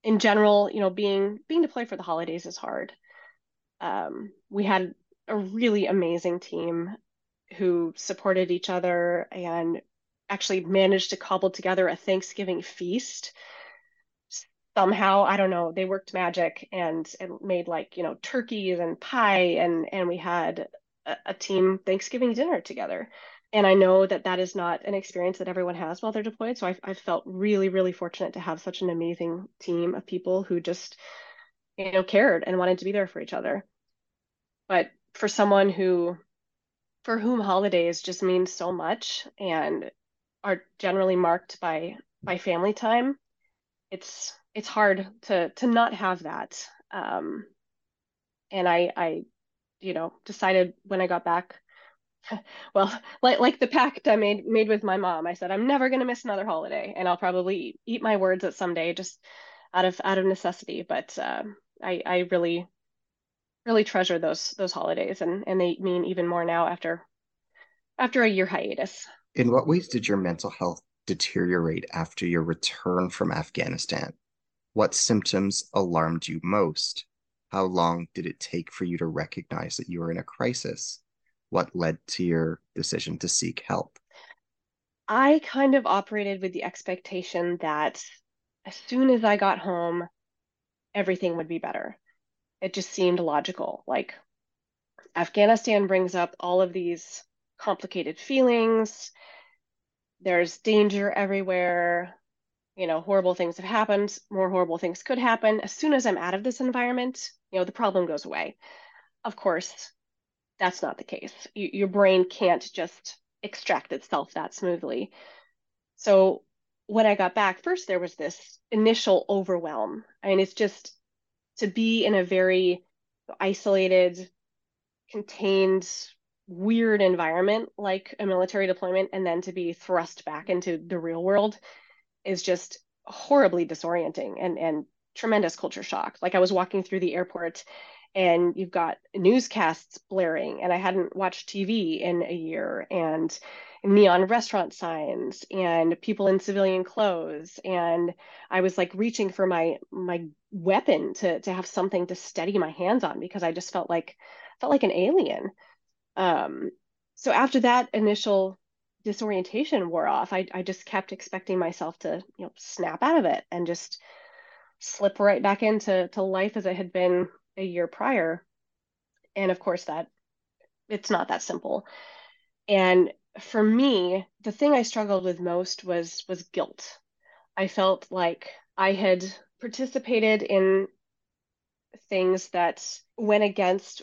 in general, you know, being being deployed for the holidays is hard. Um, we had a really amazing team who supported each other and actually managed to cobble together a Thanksgiving feast. Somehow, I don't know, they worked magic and, and made like, you know, turkeys and pie and and we had a, a team Thanksgiving dinner together and I know that that is not an experience that everyone has while they're deployed. So I've, I've felt really, really fortunate to have such an amazing team of people who just, you know, cared and wanted to be there for each other. But for someone who, for whom holidays just mean so much and are generally marked by by family time, it's it's hard to to not have that. Um, and I I you know decided when I got back well, like like the pact I made made with my mom, I said I'm never going to miss another holiday, and I'll probably eat my words at some day just out of out of necessity. But um, I I really really treasure those those holidays, and and they mean even more now after after a year hiatus. In what ways did your mental health deteriorate after your return from Afghanistan? What symptoms alarmed you most? How long did it take for you to recognize that you were in a crisis? what led to your decision to seek help? I kind of operated with the expectation that as soon as I got home, everything would be better. It just seemed logical. Like Afghanistan brings up all of these complicated feelings. There's danger everywhere. You know, horrible things have happened. More horrible things could happen. As soon as I'm out of this environment, you know, the problem goes away. Of course, that's not the case. You, your brain can't just extract itself that smoothly. So when I got back, first there was this initial overwhelm. I mean, it's just to be in a very isolated, contained, weird environment like a military deployment, and then to be thrust back into the real world is just horribly disorienting and and tremendous culture shock. Like I was walking through the airport and you've got newscasts blaring and i hadn't watched tv in a year and neon restaurant signs and people in civilian clothes and i was like reaching for my my weapon to to have something to steady my hands on because i just felt like felt like an alien um so after that initial disorientation wore off i, I just kept expecting myself to you know snap out of it and just slip right back into to life as it had been a year prior. And of course, that it's not that simple. And for me, the thing I struggled with most was was guilt. I felt like I had participated in things that went against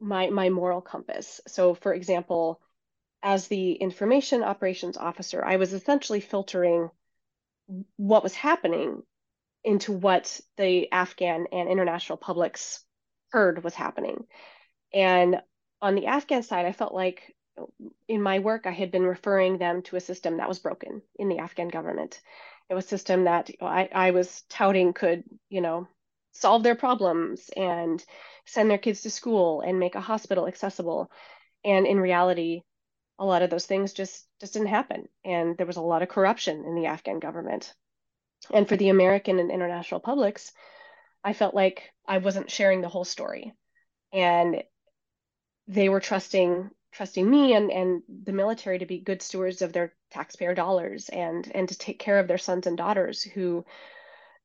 my my moral compass. So for example, as the information operations officer, I was essentially filtering what was happening into what the Afghan and international publics heard was happening. And on the Afghan side, I felt like in my work, I had been referring them to a system that was broken in the Afghan government. It was a system that I, I was touting could, you know, solve their problems and send their kids to school and make a hospital accessible. And in reality, a lot of those things just just didn't happen. And there was a lot of corruption in the Afghan government. And for the American and international publics, I felt like I wasn't sharing the whole story. And they were trusting trusting me and, and the military to be good stewards of their taxpayer dollars and and to take care of their sons and daughters who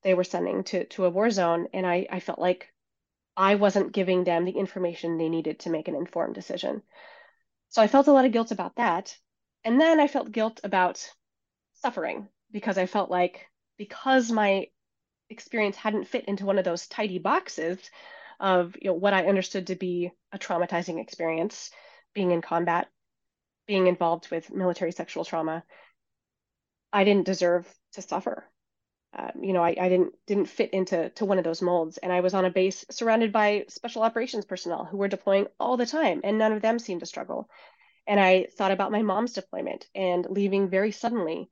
they were sending to, to a war zone. And I, I felt like I wasn't giving them the information they needed to make an informed decision. So I felt a lot of guilt about that. And then I felt guilt about suffering because I felt like because my experience hadn't fit into one of those tidy boxes of you know what I understood to be a traumatizing experience, being in combat, being involved with military sexual trauma, I didn't deserve to suffer. Uh, you know, I, I didn't didn't fit into to one of those molds, and I was on a base surrounded by special operations personnel who were deploying all the time, and none of them seemed to struggle. And I thought about my mom's deployment and leaving very suddenly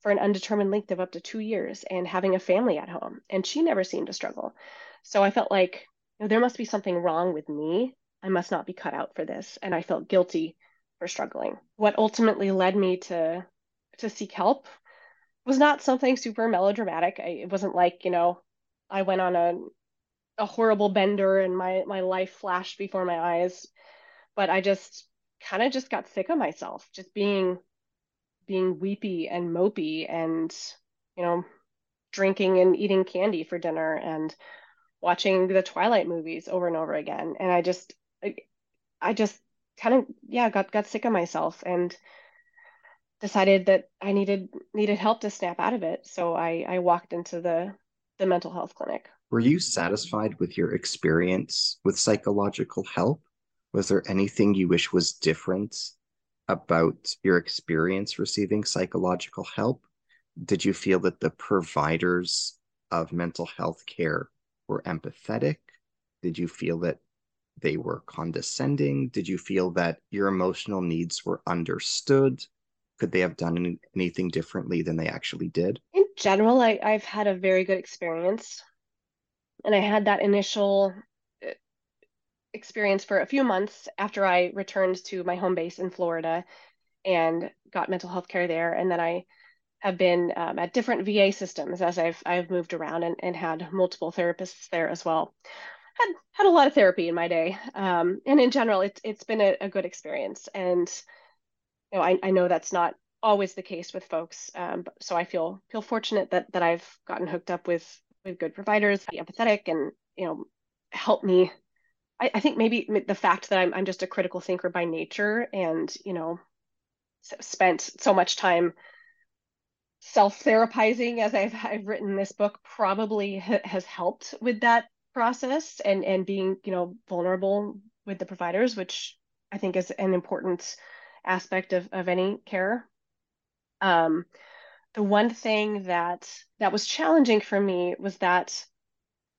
for an undetermined length of up to two years and having a family at home. And she never seemed to struggle. So I felt like you know, there must be something wrong with me. I must not be cut out for this. And I felt guilty for struggling. What ultimately led me to to seek help was not something super melodramatic. I, it wasn't like, you know, I went on a a horrible bender and my my life flashed before my eyes. But I just kind of just got sick of myself, just being being weepy and mopey and you know drinking and eating candy for dinner and watching the twilight movies over and over again and i just i, just kind of yeah got got sick of myself and decided that i needed needed help to snap out of it so i i walked into the the mental health clinic were you satisfied with your experience with psychological help was there anything you wish was different about your experience receiving psychological help? Did you feel that the providers of mental health care were empathetic? Did you feel that they were condescending? Did you feel that your emotional needs were understood? Could they have done any, anything differently than they actually did? In general, I, I've had a very good experience. And I had that initial uh, experience for a few months after I returned to my home base in Florida and got mental health care there. And then I have been um, at different VA systems as I've I've moved around and, and had multiple therapists there as well. Had had a lot of therapy in my day, um, and in general, it's it's been a, a, good experience. And you know, I, I know that's not always the case with folks, um, so I feel feel fortunate that that I've gotten hooked up with with good providers, be empathetic, and you know, help me. I, I think maybe the fact that I'm I'm just a critical thinker by nature, and you know, spent so much time self-therapizing as I've, I've written this book probably ha- has helped with that process and and being you know vulnerable with the providers which I think is an important aspect of, of any care um, the one thing that that was challenging for me was that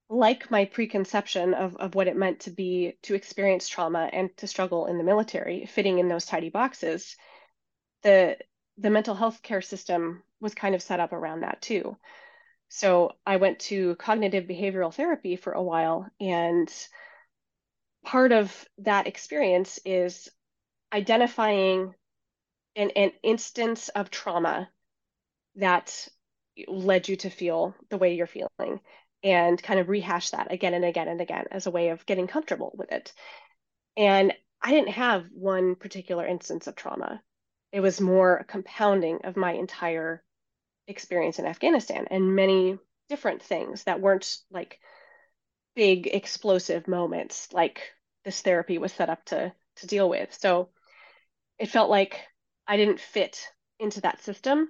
like my preconception of, of what it meant to be to experience trauma and to struggle in the military fitting in those tidy boxes the the mental health care system was kind of set up around that too. So I went to cognitive behavioral therapy for a while, and part of that experience is identifying an, an instance of trauma that led you to feel the way you're feeling and kind of rehash that again and again and again as a way of getting comfortable with it. And I didn't have one particular instance of trauma it was more a compounding of my entire experience in Afghanistan and many different things that weren't like big explosive moments like this therapy was set up to to deal with. So it felt like I didn't fit into that system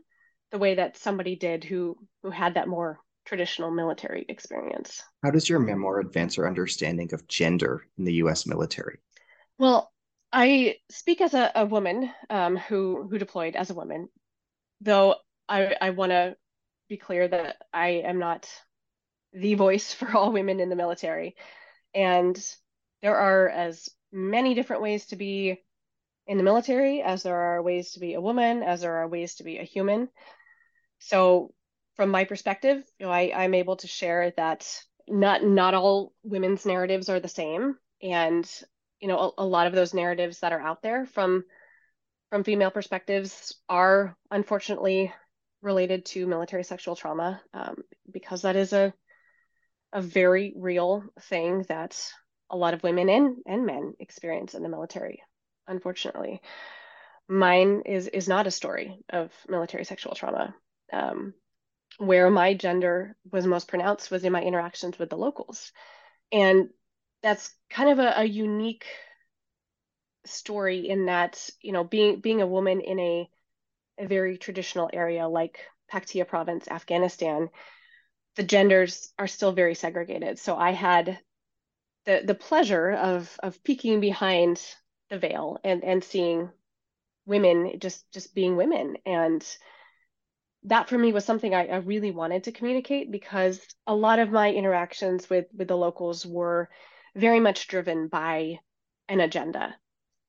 the way that somebody did who who had that more traditional military experience. How does your memoir advance our understanding of gender in the US military? Well, I speak as a, a woman um, who who deployed as a woman, though I I want to be clear that I am not the voice for all women in the military, and there are as many different ways to be in the military as there are ways to be a woman, as there are ways to be a human. So, from my perspective, you know, I, I'm able to share that not not all women's narratives are the same, and you know a, a lot of those narratives that are out there from from female perspectives are unfortunately related to military sexual trauma um, because that is a a very real thing that a lot of women and, and men experience in the military unfortunately. Mine is is not a story of military sexual trauma. Um, where my gender was most pronounced was in my interactions with the locals. And that's kind of a, a unique story in that you know being being a woman in a a very traditional area like Paktia province, Afghanistan, the genders are still very segregated. So I had the the pleasure of of peeking behind the veil and and seeing women just just being women and that for me was something I, I, really wanted to communicate because a lot of my interactions with with the locals were very much driven by an agenda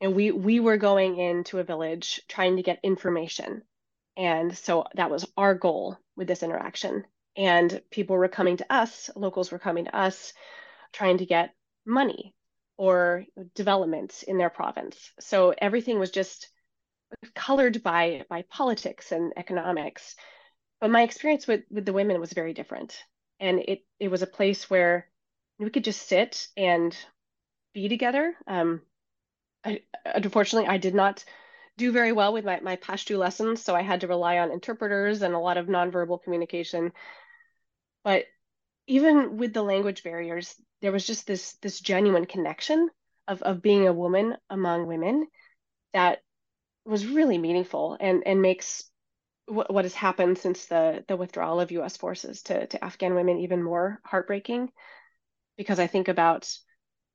and we we were going into a village trying to get information. And so that was our goal with this interaction. And people were coming to us locals were coming to us trying to get money or development in their province. So everything was just colored by by politics and economics. But my experience with with the women was very different. And it it was a place where we could just sit and be together. Um, I, unfortunately, I did not do very well with my, my Pashto lessons, so I had to rely on interpreters and a lot of nonverbal communication. But even with the language barriers, there was just this this genuine connection of, of being a woman among women that was really meaningful and, and makes what, what has happened since the, the withdrawal of US forces to, to Afghan women even more heartbreaking because I think about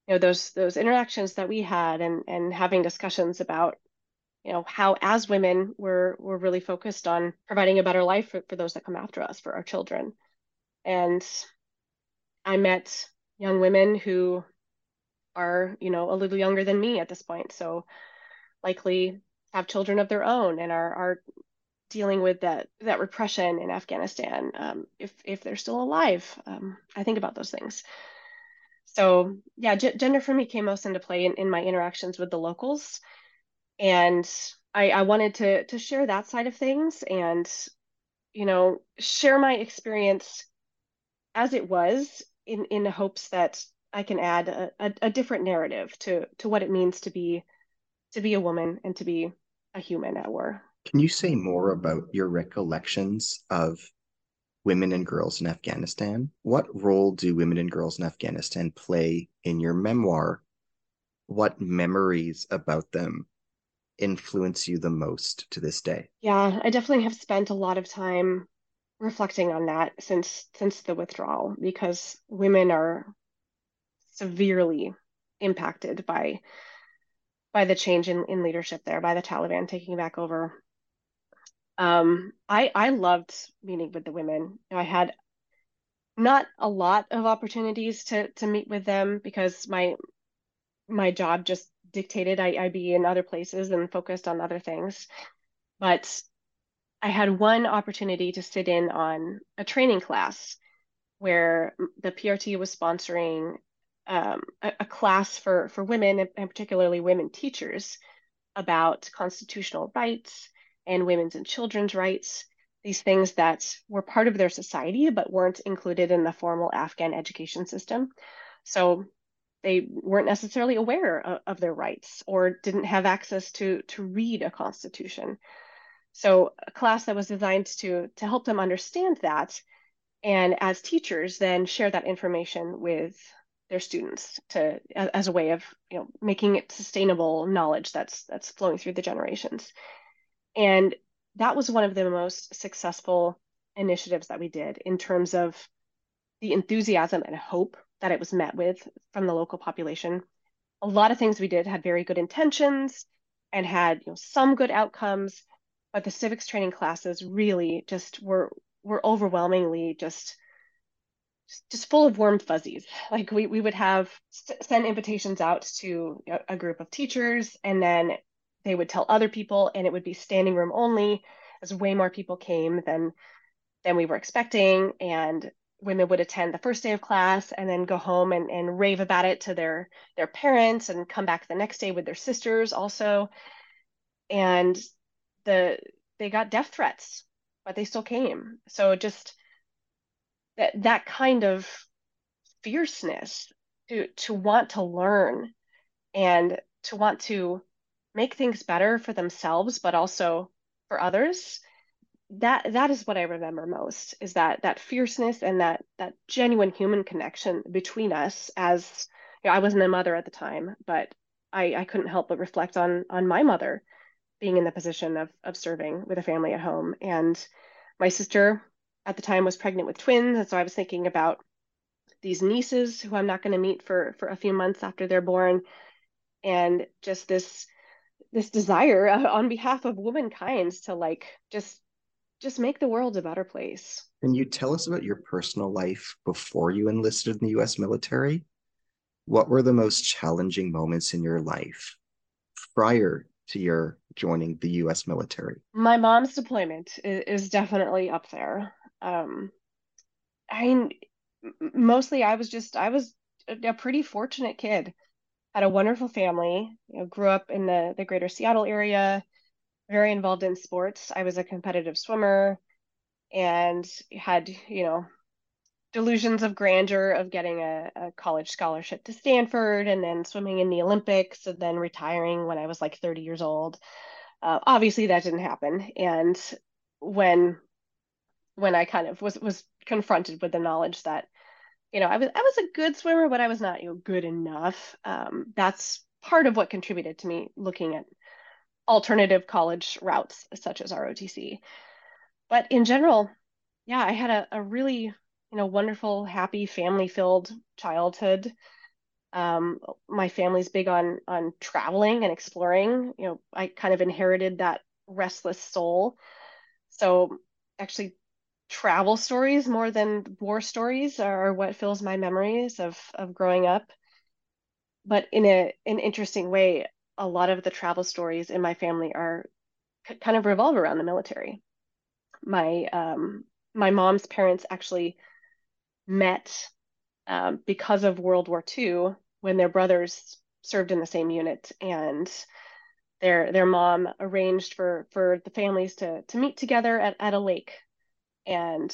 you know those those interactions that we had and and having discussions about you know how as women we're we're really focused on providing a better life for, for those that come after us for our children And I met young women who are, you know, a little younger than me at this point. So likely have children of their own and are, are dealing with that that repression in Afghanistan um, if if they're still alive. Um, I think about those things. So yeah, g- gender for me came most into play in, in my interactions with the locals, and I, I wanted to to share that side of things and you know share my experience as it was in in the hopes that I can add a, a, a different narrative to to what it means to be to be a woman and to be a human at war. Can you say more about your recollections of women and girls in Afghanistan? What role do women and girls in Afghanistan play in your memoir? What memories about them influence you the most to this day? Yeah, I definitely have spent a lot of time reflecting on that since since the withdrawal because women are severely impacted by by the change in, in leadership there, by the Taliban taking back over. Um, I I loved meeting with the women. I had not a lot of opportunities to to meet with them because my my job just dictated I, I be in other places and focused on other things. But I had one opportunity to sit in on a training class where the PRT was sponsoring um, a, a, class for, for women, and particularly women teachers, about constitutional rights and women's and children's rights, these things that were part of their society but weren't included in the formal Afghan education system. So they weren't necessarily aware of, of their rights or didn't have access to, to read a constitution. So a class that was designed to, to help them understand that and as teachers then share that information with their students to as a way of you know making it sustainable knowledge that's that's flowing through the generations and that was one of the most successful initiatives that we did in terms of the enthusiasm and hope that it was met with from the local population. A lot of things we did had very good intentions and had you know, some good outcomes, but the civics training classes really just were were overwhelmingly just just full of warm fuzzies. Like we, we would have send invitations out to a group of teachers and then they would tell other people and it would be standing room only. As way more people came than than we were expecting and women would attend the first day of class and then go home and, and rave about it to their their parents and come back the next day with their sisters also. And the they got death threats but they still came. So just that that kind of fierceness to to want to learn and to want to make things better for themselves but also for others that that is what I remember most is that that fierceness and that that genuine human connection between us as you know, I wasn't a mother at the time, but I, I couldn't help but reflect on on my mother being in the position of of serving with a family at home. And my sister at the time was pregnant with twins. And so I was thinking about these nieces who I'm not going to meet for for a few months after they're born. And just this this desire on behalf of womankind to like just just make the world a better place. Can you tell us about your personal life before you enlisted in the US military? What were the most challenging moments in your life prior to your joining the US military? My mom's deployment is, is definitely up there. Um, I mean, mostly I was just, I was a pretty fortunate kid. Had a wonderful family, you know, grew up in the, the greater Seattle area, very involved in sports. I was a competitive swimmer and had, you know, delusions of grandeur of getting a, a, college scholarship to Stanford and then swimming in the Olympics and then retiring when I was like 30 years old. Uh, obviously, that didn't happen. And when when I kind of was was confronted with the knowledge that you know I was I was a good swimmer, but I was not you know good enough. Um, that's part of what contributed to me looking at alternative college routes such as ROTC. But in general, yeah, I had a, a really, you know, wonderful, happy, family-filled childhood. Um, my family's big on on traveling and exploring. You know, I kind of inherited that restless soul. So actually travel stories more than war stories are what fills my memories of of growing up. But in a an interesting way, a lot of the travel stories in my family are kind of revolve around the military. My um, my mom's parents actually met um, because of World War II when their brothers served in the same unit and their their mom arranged for for the families to to meet together at, at a lake and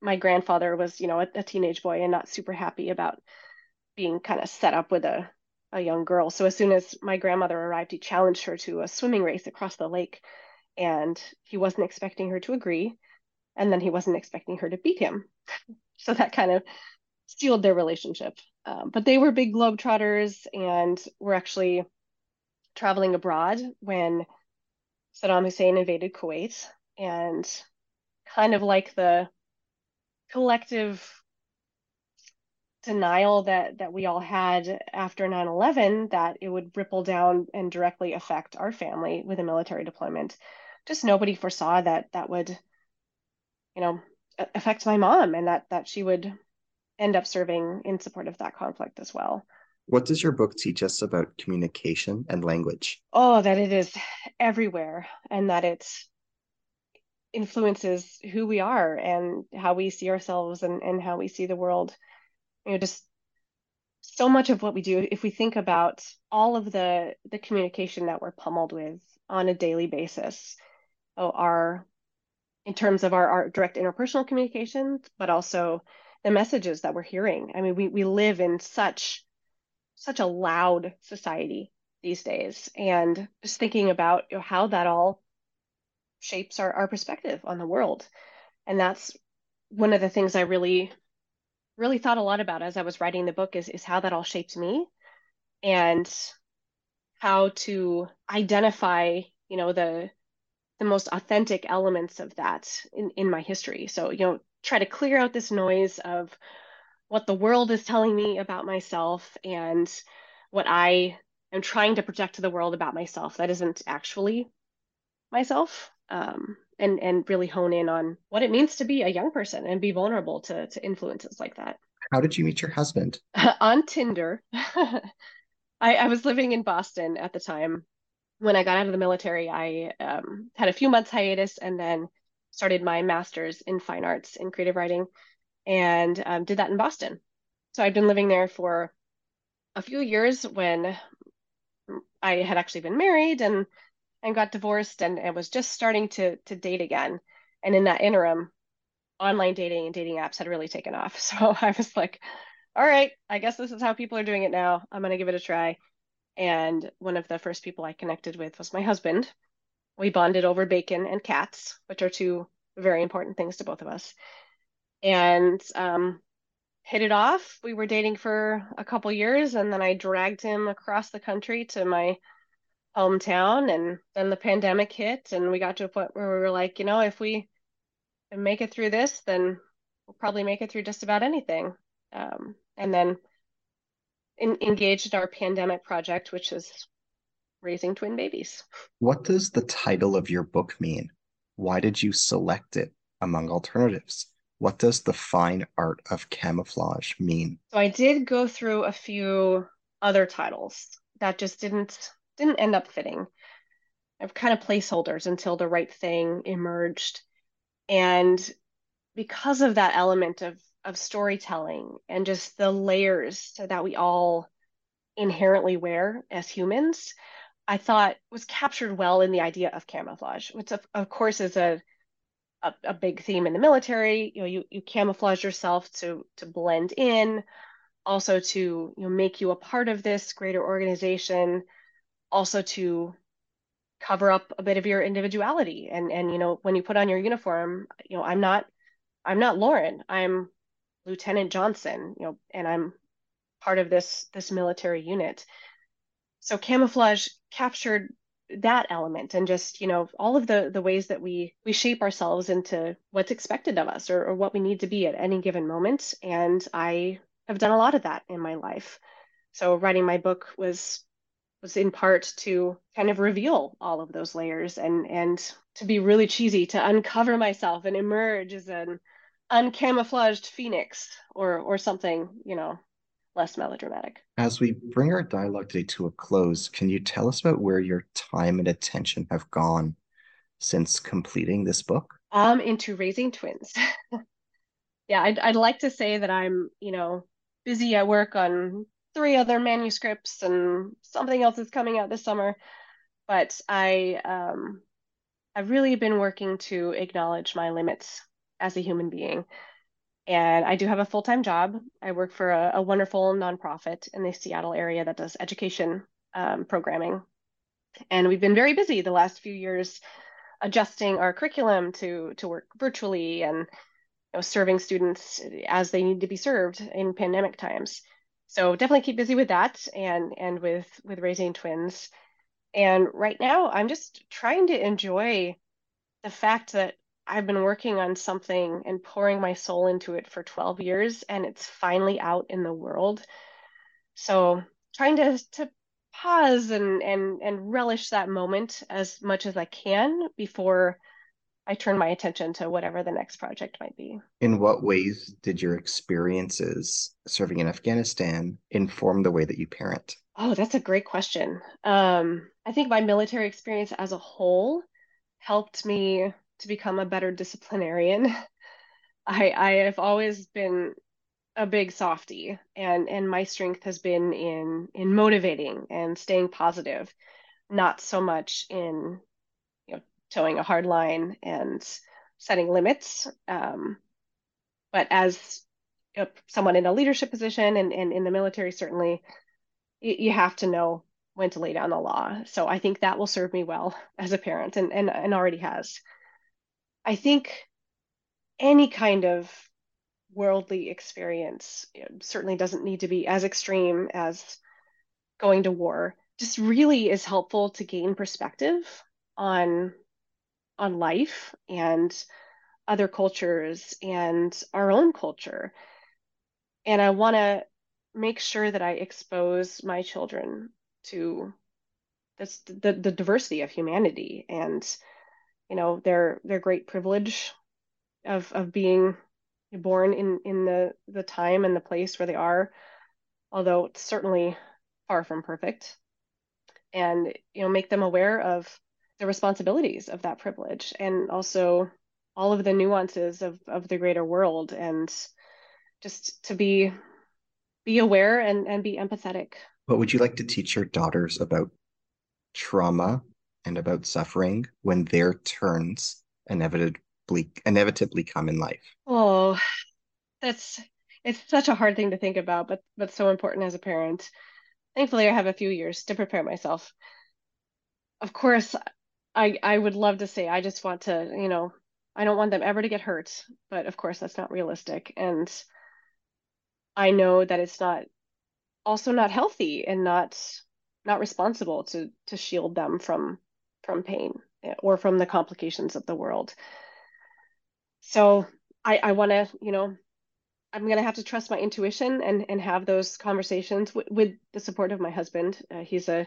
my grandfather was you know a, a teenage boy and not super happy about being kind of set up with a a young girl. So as soon as my grandmother arrived he challenged her to a swimming race across the lake. And he wasn't expecting her to agree. And then he wasn't expecting her to beat him. So that kind of sealed their relationship. Um, but they were big globetrotters and were actually traveling abroad when Saddam Hussein invaded Kuwait. And kind of like the collective denial that that we all had after 9/11 that it would ripple down and directly affect our family with a military deployment just nobody foresaw that that would you know affect my mom and that that she would end up serving in support of that conflict as well what does your book teach us about communication and language? Oh, that it is everywhere and that it influences who we are and how we see ourselves and, and how we see the world. You know, just so much of what we do, if we think about all of the the communication that we're pummeled with on a daily basis, oh, our in terms of our, our direct interpersonal communications, but also the messages that we're hearing. I mean, we we live in such such a loud society these days and just thinking about you know, how that all shapes our, our perspective on the world and that's one of the things i really really thought a lot about as i was writing the book is, is how that all shapes me and how to identify you know the the most authentic elements of that in, in my history so you know try to clear out this noise of what the world is telling me about myself and what I am trying to project to the world about myself that isn't actually myself. Um, and and really hone in on what it means to be a young person and be vulnerable to to influences like that. How did you meet your husband? on Tinder. I, I was living in Boston at the time. When I got out of the military, I um, had a few months hiatus and then started my master's in fine arts in creative writing and um, did that in Boston. So I'd been living there for a few years when I had actually been married and and got divorced and, and was just starting to to date again. And in that interim, online dating and dating apps had really taken off. So I was like, all right, I guess this is how people are doing it now. I'm going to give it a try. And one of the first people I connected with was my husband. We bonded over bacon and cats, which are two very important things to both of us and um, hit it off. We were dating for a couple years, and then I dragged him across the country to my hometown. And then the pandemic hit, and we got to a point where we were like, you know, if we make it through this, then we'll probably make it through just about anything. Um, and then in, engaged in our pandemic project, which is raising twin babies. What does the title of your book mean? Why did you select it among alternatives? What does the fine art of camouflage mean? So I did go through a few other titles that just didn't didn't end up fitting. I've kind of placeholders until the right thing emerged. And because of that element of of storytelling and just the layers that we all inherently wear as humans, I thought was captured well in the idea of camouflage, which of, of course is a a, a big theme in the military. You know, you, you camouflage yourself to to blend in, also to you know make you a part of this greater organization, also to cover up a bit of your individuality. And and you know when you put on your uniform, you know I'm not I'm not Lauren. I'm Lieutenant Johnson. You know, and I'm part of this this military unit. So camouflage captured that element and just you know all of the the ways that we we shape ourselves into what's expected of us or, or what we need to be at any given moment and i have done a lot of that in my life so writing my book was was in part to kind of reveal all of those layers and and to be really cheesy to uncover myself and emerge as an uncamouflaged phoenix or or something you know less melodramatic. As we bring our dialogue today to a close can you tell us about where your time and attention have gone since completing this book? Um into raising twins. Yeah I'd, I'd like to say that i'm you know busy at work on three other manuscripts and something else is coming out this summer. But I um, I've really been working to acknowledge my limits as a human being. And I do have a full time job. I work for a, a, wonderful nonprofit in the Seattle area that does education um, programming. And we've been very busy the last few years adjusting our curriculum to, to work virtually and you know, serving students as they need to be served in pandemic times so definitely keep busy with that and and with with raising twins. And right now i'm just trying to enjoy the fact that i've been working on something and pouring my soul into it for 12 years and it's finally out in the world. So trying to to pause and and and relish that moment as much as i can before I turn my attention to whatever the next project might be. In what ways did your experiences serving in Afghanistan inform the way that you parent? Oh, that's a great question. Um, I think my military experience as a whole helped me to become a better disciplinarian. I I have always been a big softy and and my strength has been in in motivating and staying positive, not so much in toeing a hard line and setting limits. Um, but as know, someone in a leadership position and, and in the military, certainly you, you have to know when to lay down the law. So I think that will serve me well as a parent and, and, and already has. I think any kind of worldly experience certainly doesn't need to be as extreme as going to war just really is helpful to gain perspective on on life and other cultures and our own culture. And I want to make sure that I expose my children to this the, the diversity of humanity and you know their their great privilege of of being born in in the the time and the place where they are although it's certainly far from perfect and you know make them aware of the responsibilities of that privilege and also all of the nuances of, of the greater world and just to be be aware and, and be empathetic. What would you like to teach your daughters about trauma and about suffering when their turns inevitably inevitably come in life? Oh, that's it's such a hard thing to think about, but but so important as a parent. Thankfully, I have a few years to prepare myself. Of course, I I would love to say I just want to, you know, I don't want them ever to get hurt, but of course that's not realistic. And I know that it's not also not healthy and not not responsible to to shield them from from pain eh, or from the complications of the world. So I I want to, you know, I'm going to have to trust my intuition and and have those conversations w- with the support of my husband. Uh, he's a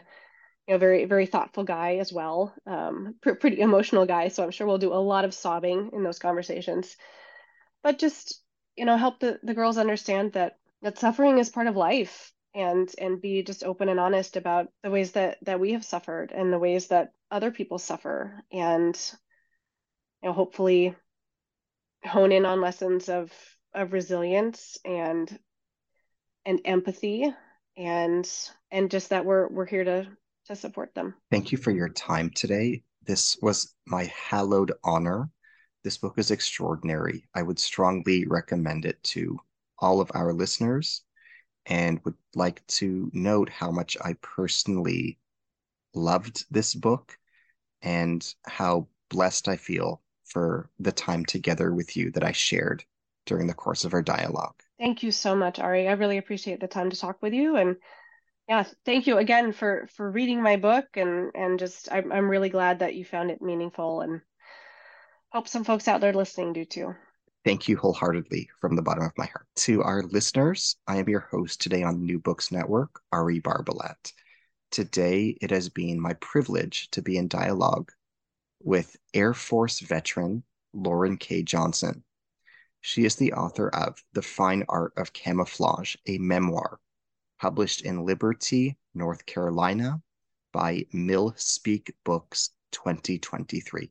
you know, very very thoughtful guy as well, um, pr- pretty emotional guy. So I'm sure we'll do a lot of sobbing in those conversations. But just you know, help the the girls understand that that suffering is part of life, and and be just open and honest about the ways that that we have suffered and the ways that other people suffer, and you know, hopefully hone in on lessons of of resilience and and empathy and and just that we're we're here to to support them. Thank you for your time today. This was my hallowed honor. This book is extraordinary. I would strongly recommend it to all of our listeners and would like to note how much I personally loved this book and how blessed I feel for the time together with you that I shared during the course of our dialogue. Thank you so much, Ari. I really appreciate the time to talk with you and yeah thank you again for for reading my book and and just I'm, I'm really glad that you found it meaningful and hope some folks out there listening do too Thank you wholeheartedly from the bottom of my heart. To our listeners, I am your host today on New Books Network, Ari Barbalat. Today, it has been my privilege to be in dialogue with Air Force veteran Lauren Kay Johnson. She is the author of The Fine Art of Camouflage, a memoir published in Liberty, North Carolina by MilSpeak Books 2023.